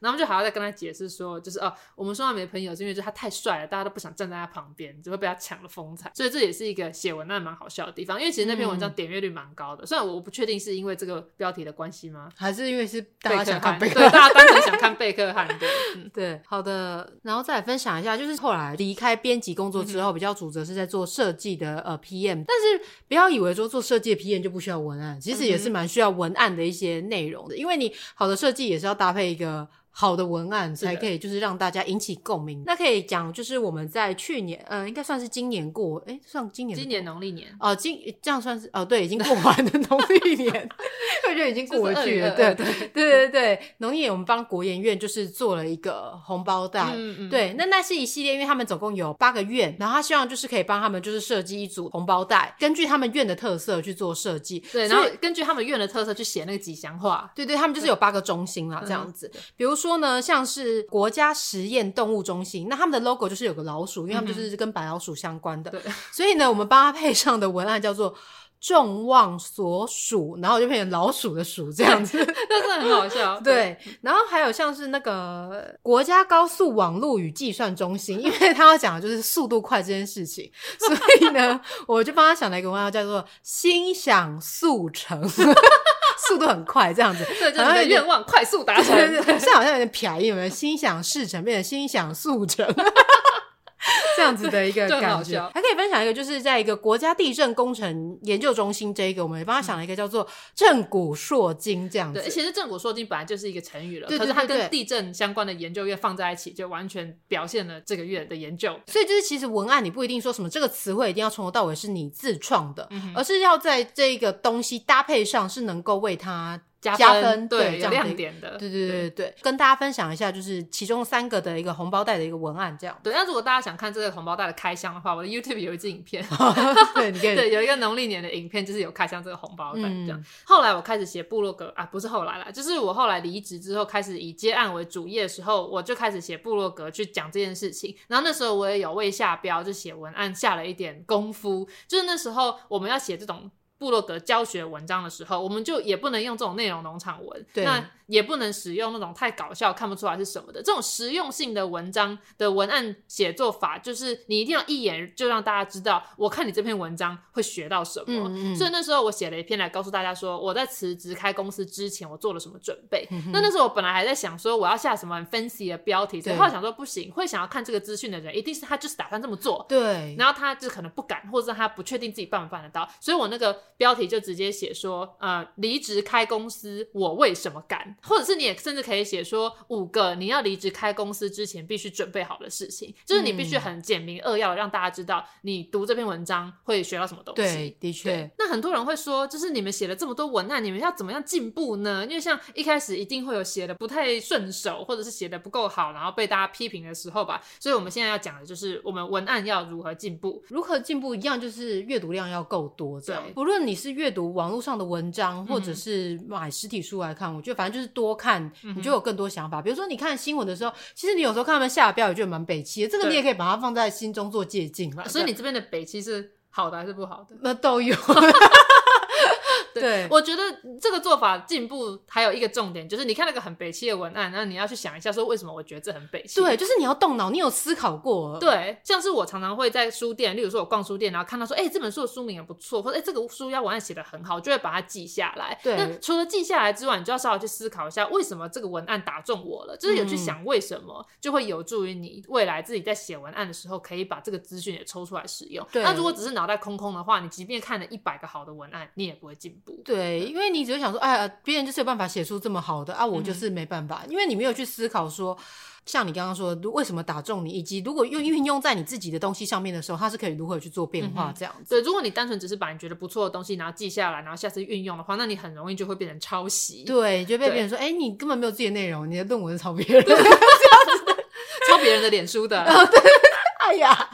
然 *laughs* 后我们就还要再跟他解释说，就是哦，我们说他没朋友是因为就他太帅了，大家都不想站在他旁边，就会被他抢了风采。所以这也是一个写文案蛮好笑的地方，因为其实那篇文章点阅率蛮高的。嗯、虽然我不确定是因为这个标题的关系吗？还是因为是大家想看贝克汉？对，大家单纯想看贝克汉。对，*laughs* 嗯、对，好的。然后再来分享一下，就是后来离开编辑工作之后，比较主责是在做设计的呃 PM，但是不要以为说做设计的 PM 就不需要文案，其实也是蛮需要文案的一些内容的，因为你好的设计也是要搭配一个。好的文案才可以，就是让大家引起共鸣。那可以讲，就是我们在去年，呃，应该算是今年过，哎，算今年，今年农历年。哦，今这样算是哦，对，已经过完的农历年，*laughs* 我觉得已经过去了。对对对对。对，农历年我们帮国研院就是做了一个红包袋，嗯嗯，对，那那是一系列，因为他们总共有八个院，然后他希望就是可以帮他们就是设计一组红包袋，根据他们院的特色去做设计，对，然后根据他们院的特色去写那个吉祥话，对对，他们就是有八个中心啦，这样子，比如说。说呢，像是国家实验动物中心，那他们的 logo 就是有个老鼠，因为他们就是跟白老鼠相关的。对，*laughs* 所以呢，我们帮他配上的文案叫做“众望所属”，然后就变成老鼠的“鼠”这样子，但是 *laughs* 很好笑。*laughs* 对，然后还有像是那个国家高速网络与计算中心，因为他要讲的就是速度快这件事情，所以呢，我就帮他想了一个文案叫做“心想速成”。速度很快，这样子，*laughs* 对，就是你的愿望快速达成。对对对，现在好像有点便宜，有没有？心想事成变成心想速成。*laughs* 这样子的一个感觉，还可以分享一个，就是在一个国家地震工程研究中心这一个，我们也帮他想了一个叫做“震古硕今”这样子。对，其实“震古硕今”本来就是一个成语了，可是它跟地震相关的研究院放在一起，就完全表现了这个月的研究。所以就是其实文案你不一定说什么这个词汇一定要从头到尾是你自创的，嗯、而是要在这个东西搭配上是能够为它。加分，加分对，有亮点的，对对对对，对跟大家分享一下，就是其中三个的一个红包袋的一个文案，这样。对，那如果大家想看这个红包袋的开箱的话，我的 YouTube 有一支影片，*laughs* 对，你可以 *laughs* 对，有一个农历年的影片，就是有开箱这个红包袋这样。嗯、后来我开始写部落格啊，不是后来啦，就是我后来离职之后，开始以接案为主业的时候，我就开始写部落格去讲这件事情。然后那时候我也有为下标就写文案下了一点功夫，就是那时候我们要写这种。部落格教学文章的时候，我们就也不能用这种内容农场文，那也不能使用那种太搞笑看不出来是什么的这种实用性的文章的文案写作法，就是你一定要一眼就让大家知道，我看你这篇文章会学到什么。嗯嗯，所以那时候我写了一篇来告诉大家说，我在辞职开公司之前，我做了什么准备。嗯、那那时候我本来还在想说，我要下什么很 fancy 的标题，所以后来想说不行，会想要看这个资讯的人，一定是他就是打算这么做。对，然后他就可能不敢，或者是他不确定自己办不办得到，所以我那个。标题就直接写说，呃，离职开公司，我为什么敢？或者是你也甚至可以写说五个你要离职开公司之前必须准备好的事情，就是你必须很简明扼要让大家知道你读这篇文章会学到什么东西。对，的确。那很多人会说，就是你们写了这么多文案，你们要怎么样进步呢？因为像一开始一定会有写的不太顺手，或者是写的不够好，然后被大家批评的时候吧。所以我们现在要讲的就是我们文案要如何进步，如何进步一样就是阅读量要够多，这样对不论。你是阅读网络上的文章，或者是买实体书来看，嗯、我觉得反正就是多看，你就有更多想法。嗯、比如说你看新闻的时候，其实你有时候看他们下的标语，就蛮北气的，这个你也可以把它放在心中做借鉴嘛。所以你这边的北气是好的还是不好的？那都有。对，我觉得这个做法进步还有一个重点，就是你看那个很北七的文案，那你要去想一下，说为什么我觉得这很北七？对，就是你要动脑，你有思考过。对，像是我常常会在书店，例如说我逛书店，然后看到说，哎、欸，这本书的书名也不错，或者哎、欸，这个书腰文案写的很好，就会把它记下来。对，那除了记下来之外，你就要稍微去思考一下，为什么这个文案打中我了？就是有去想为什么，嗯、就会有助于你未来自己在写文案的时候，可以把这个资讯也抽出来使用。对，那如果只是脑袋空空的话，你即便看了一百个好的文案，你也不会进步。对，因为。你只会想说，哎呀，别人就是有办法写出这么好的啊，我就是没办法，嗯、因为你没有去思考说，像你刚刚说的，为什么打中你，以及如果用运用在你自己的东西上面的时候，它是可以如何去做变化这样子。对，如果你单纯只是把你觉得不错的东西然后记下来，然后下次运用的话，那你很容易就会变成抄袭。对，就被别人说，哎对，你根本没有自己的内容，你的论文是抄别人的，抄别人的脸书的。*laughs* 对，哎呀。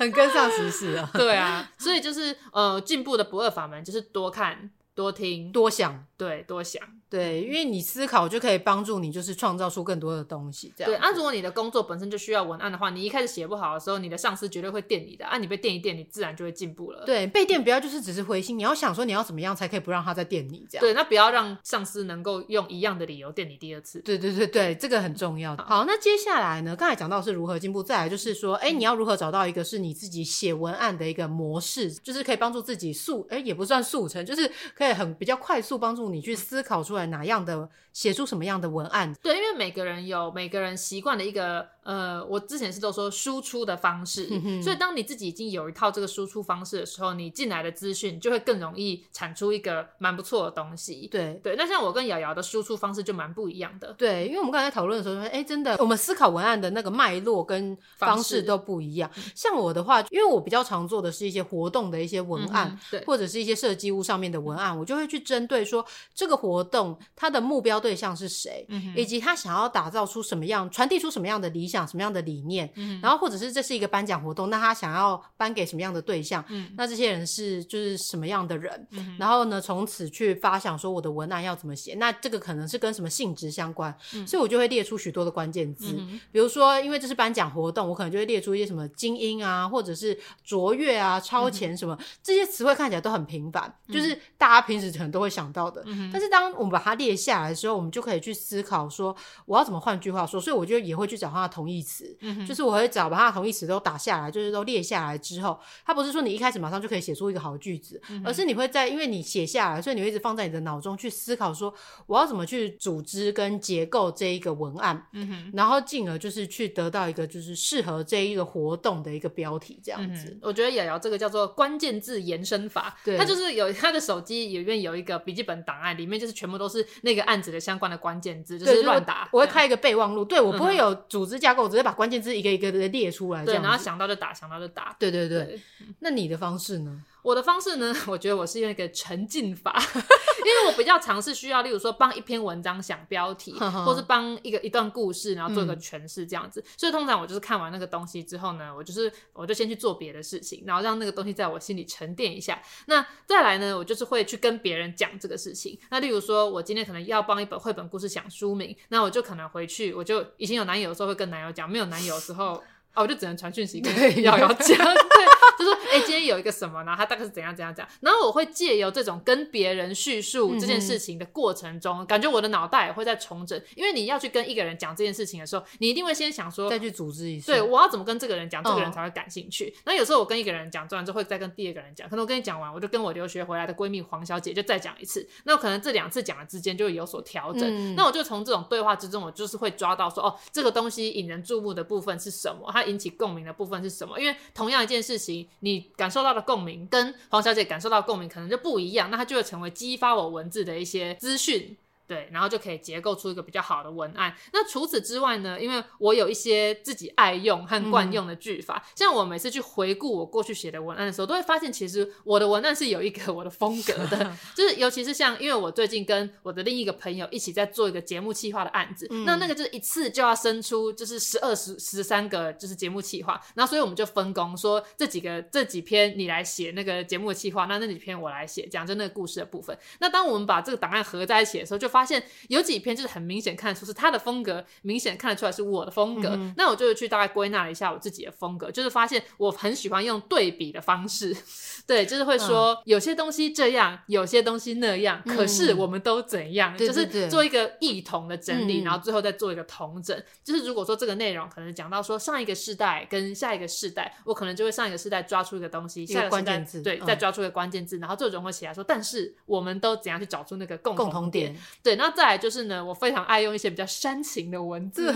很跟上时事啊，*laughs* 对啊，所以就是呃，进步的不二法门就是多看。多听、多想，对，多想。对，因为你思考就可以帮助你，就是创造出更多的东西。这样对。啊，如果你的工作本身就需要文案的话，你一开始写不好的时候，你的上司绝对会电你的。啊，你被电一电，你自然就会进步了。对，被电不要就是只是灰心，你要想说你要怎么样才可以不让他再电你这样。对，那不要让上司能够用一样的理由电你第二次。对对对对，这个很重要。好，好，那接下来呢？刚才讲到是如何进步，再来就是说，哎，你要如何找到一个是你自己写文案的一个模式，就是可以帮助自己速，哎，也不算速成，就是可以很比较快速帮助你去思考出来哪样的。写出什么样的文案？对，因为每个人有每个人习惯的一个呃，我之前是都说输出的方式，所以当你自己已经有一套这个输出方式的时候，你进来的资讯就会更容易产出一个蛮不错的东西。对对，那像我跟瑶瑶的输出方式就蛮不一样的。对，因为我们刚才讨论的时候说，哎，真的，我们思考文案的那个脉络跟方式都不一样。像我的话，因为我比较常做的是一些活动的一些文案，对，或者是一些设计物上面的文案，我就会去针对说这个活动它的目标对象是谁，嗯，以及他想要打造出什么样、传递出什么样的理想、什么样的理念，嗯，然后或者是这是一个颁奖活动，那他想要颁给什么样的对象，嗯，那这些人是就是什么样的人，嗯，然后呢，从此去发想说我的文案要怎么写，那这个可能是跟什么性质相关，嗯，所以我就会列出许多的关键字，嗯，比如说因为这是颁奖活动，我可能就会列出一些什么精英啊，或者是卓越啊、超前什么，嗯，这些词汇看起来都很平凡，嗯，就是大家平时可能都会想到的，嗯，但是当我们把它列下来的时候，我们就可以去思考说，我要怎么换句话说，所以我就也会去找他的同义词，嗯，就是我会找把它的同义词都打下来，就是都列下来之后，它不是说你一开始马上就可以写出一个好句子，嗯，而是你会在，因为你写下来，所以你会一直放在你的脑中去思考说，我要怎么去组织跟结构这一个文案，嗯，然后进而就是去得到一个就是适合这一个活动的一个标题，这样子。嗯，我觉得瑶瑶这个叫做关键字延伸法，对，他就是有他的手机里面有一个笔记本档案，里面就是全部都是那个案子的相关的关键字，就是乱打。我会开一个备忘录，对，我不会有组织架构，我直接把关键字一个一个的列出来，对，然后想到就打，想到就打。对对对，对，那你的方式呢？我的方式呢，*laughs* 我觉得我是用一个沉浸法，*laughs* 因为我比较尝试需要，例如说帮一篇文章想标题，或是帮一个一段故事，然后做一个诠释这样子。嗯。所以通常我就是看完那个东西之后呢，我就是我就先去做别的事情，然后让那个东西在我心里沉淀一下。那再来呢，我就是会去跟别人讲这个事情。那例如说，我今天可能要帮一本绘本故事想书名，那我就可能回去，我就以前有男友的时候会跟男友讲，没有男友的时候。哦，我就只能传讯息跟瑶瑶讲，*laughs* 对，就说哎、欸，今天有一个什么，然后他大概是怎样怎样讲，然后我会借由这种跟别人叙述这件事情的过程中，嗯、感觉我的脑袋也会在重整，因为你要去跟一个人讲这件事情的时候，你一定会先想说再去组织一下，对，我要怎么跟这个人讲，这个人才会感兴趣。那、哦、有时候我跟一个人讲，做完之后会再跟第二个人讲，可能我跟你讲完，我就跟我留学回来的闺蜜黄小姐就再讲一次，那可能这两次讲的之间就会有所调整、嗯。那我就从这种对话之中，我就是会抓到说，哦，这个东西引人注目的部分是什么，引起共鸣的。部分是什么？因为同样一件事情，你感受到的共鸣跟黄小姐感受到的共鸣可能就不一样，那它就会成为激发我文字的一些资讯。对，然后就可以结构出一个比较好的文案。那除此之外呢？因为我有一些自己爱用和惯用的句法，嗯、像我每次去回顾我过去写的文案的时候，都会发现其实我的文案是有一个我的风格的。*laughs* 就是尤其是像，因为我最近跟我的另一个朋友一起在做一个节目企划的案子，嗯、那那个就是一次就要生出就是十二十十三个就是节目企划，然后所以我们就分工说这几个这几篇你来写那个节目的企划，那那几篇我来写，讲就那个故事的部分。那当我们把这个档案合在一起的时候，就发发现有几篇就是很明显看得出是他的风格，明显看得出来是我的风格。嗯、那我就去大概归纳了一下我自己的风格，就是发现我很喜欢用对比的方式，*laughs* 对，就是会说、嗯、有些东西这样，有些东西那样，可是我们都怎样，嗯、就是做一个异同的整理，然后最后再做一个同整。就是如果说这个内容可能讲到说上一个世代跟下一个世代，我可能就会上一个世代抓出一个东西，下一个关键字对、嗯，再抓出一个关键字，然后最后融合起来说，但是我们都怎样去找出那个共同点，共同点对。那再来就是呢，我非常爱用一些比较煽情的文字。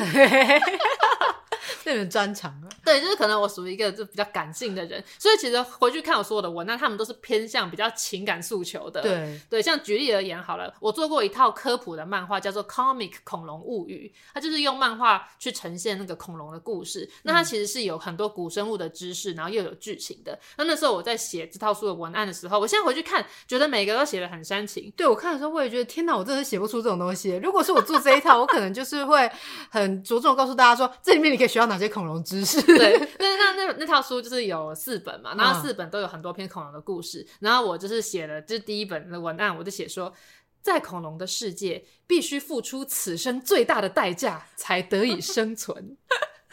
这种专长啊，对，就是可能我属于一个就比较感性的人，所以其实回去看我所有的文案，他们都是偏向比较情感诉求的。对对，像举例而言好了，我做过一套科普的漫画，叫做《Comic 恐龙物语》，它就是用漫画去呈现那个恐龙的故事。那它其实是有很多古生物的知识，然后又有剧情的。那那时候我在写这套书的文案的时候，我现在回去看，觉得每个都写的很煽情。对，我看的时候，我也觉得天哪，我真的写不出这种东西。如果是我做这一套，我可能就是会很着重告诉大家说，这里面你可以学到哪。哪些恐龙知识。对，*laughs* 那那那那套书就是有四本嘛，然后四本都有很多篇恐龙的故事。嗯、然后我就是写了，就是第一本的文案，我就写说，在恐龙的世界，必须付出此生最大的代价才得以生存。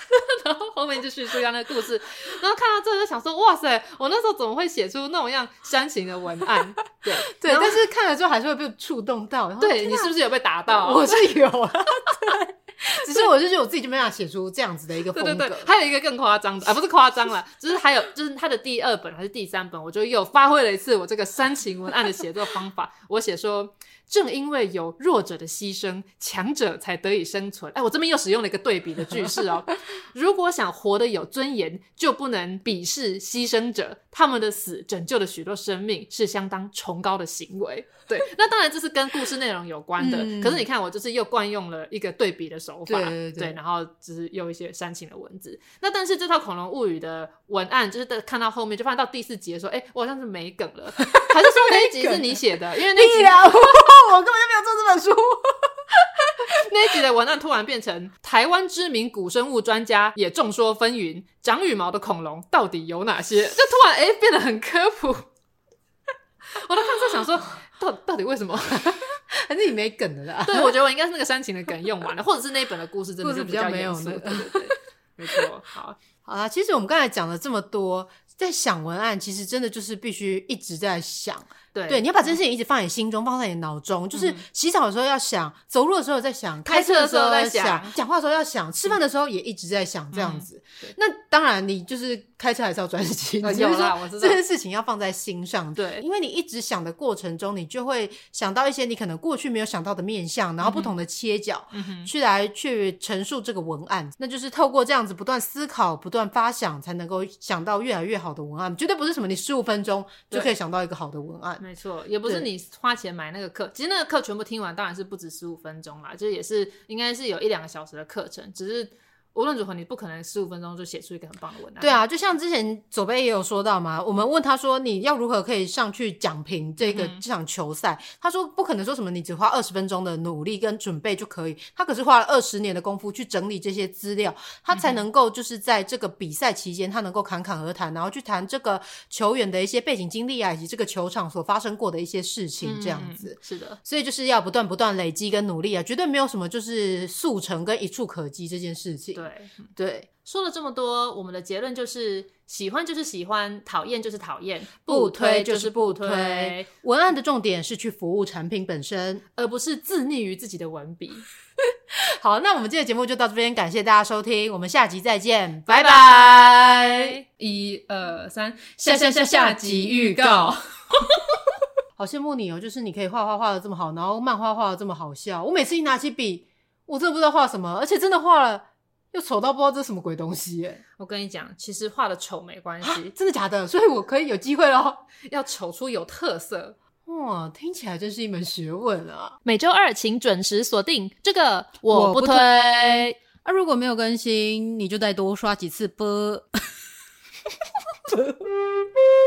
*laughs* 然后后面就叙述一下那个故事，然后看到这就想说，哇塞，我那时候怎么会写出那种样煽情的文案？对 *laughs* 对，但是看了之后还是会被触动到。然后对，你是不是有被打到？我是有啊，*laughs* 对，只是我就觉得我自己就没办法写出这样子的一个风格。对对对，还有一个更夸张的啊，不是夸张了，就是还有就是他的第二本还是第三本，我就又发挥了一次我这个煽情文案的写作方法，我写说。正因为有弱者的牺牲，强者才得以生存。哎，我这边又使用了一个对比的句式哦。*laughs* 如果想活得有尊严，就不能鄙视牺牲者。他们的死拯救了许多生命，是相当崇高的行为。对，那当然这是跟故事内容有关的。嗯、可是你看，我就是又惯用了一个对比的手法，对，对，对，对，然后只是用一些煽情的文字。那但是这套《恐龙物语》的文案，就是看到后面就发现到第四集的时候，哎、欸，我好像是没梗了，*laughs* 还是说那一集是你写的？因为那集 *laughs* 我根本就没有做这本书。*laughs* 那一集的文案突然变成台湾知名古生物专家也众说纷纭，长羽毛的恐龙到底有哪些？就突然哎、欸、变得很科普。*laughs* 我都看在想说，到到底为什么？*laughs* 还是你没梗的啦？对，我觉得我应该是那个煽情的梗用完了，或者是那一本的故事真的是比较没有的。对对对，没错。好，好啦，其实我们刚才讲了这么多，在想文案，其实真的就是必须一直在想。对，对，你要把这件事情一直放在你心中，放在你脑中，就是洗澡的时候要想，走路的时候在想，开车的时候在想，讲话的时候要想，吃饭的时候也一直在想，这样子。那当然，你就是开车还是要专心，就是说这件事情要放在心上。对，因为你一直想的过程中，你就会想到一些你可能过去没有想到的面相，然后不同的切角，去来去陈述这个文案。那就是透过这样子不断思考、不断发想，才能够想到越来越好的文案。绝对不是什么你十五分钟就可以想到一个好的文案。没错，也不是你花钱买那个课，其实那个课全部听完，当然是不止十五分钟啦，就也是应该是有一两个小时的课程，只是。无论如何，你不可能十五分钟就写出一个很棒的文案。对啊，就像之前左贝也有说到嘛，我们问他说，你要如何可以上去讲评这个这场球赛？嗯、他说不可能说什么你只花二十分钟的努力跟准备就可以，他可是花了二十年的功夫去整理这些资料，他才能够就是在这个比赛期间，他能够侃侃而谈，然后去谈这个球员的一些背景经历啊，以及这个球场所发生过的一些事情，这样子。嗯、是的，所以就是要不断不断累积跟努力啊，绝对没有什么就是速成跟一触可及这件事情。对。对，说了这么多，我们的结论就是：喜欢就是喜欢，讨厌就是讨厌，*laughs* 不推就是不推。文案的重点是去服务产品本身，而不是自溺于自己的文笔。*laughs* 好，那我们今天的节目就到这边，感谢大家收听，我们下集再见，拜拜。一二三，下下下下集预告。*laughs* 好羡慕你哦，就是你可以画画画的这么好，然后漫画画的这么好笑。我每次一拿起笔，我真的不知道画什么，而且真的画了。又丑到不知道这是什么鬼东西耶！我跟你讲，其实画的丑没关系，真的假的？所以我可以有机会咯，要丑出有特色。哇，听起来真是一门学问啊！每周二请准时锁定这个，我不推。啊，如果没有更新，你就再多刷几次播。*laughs* *laughs*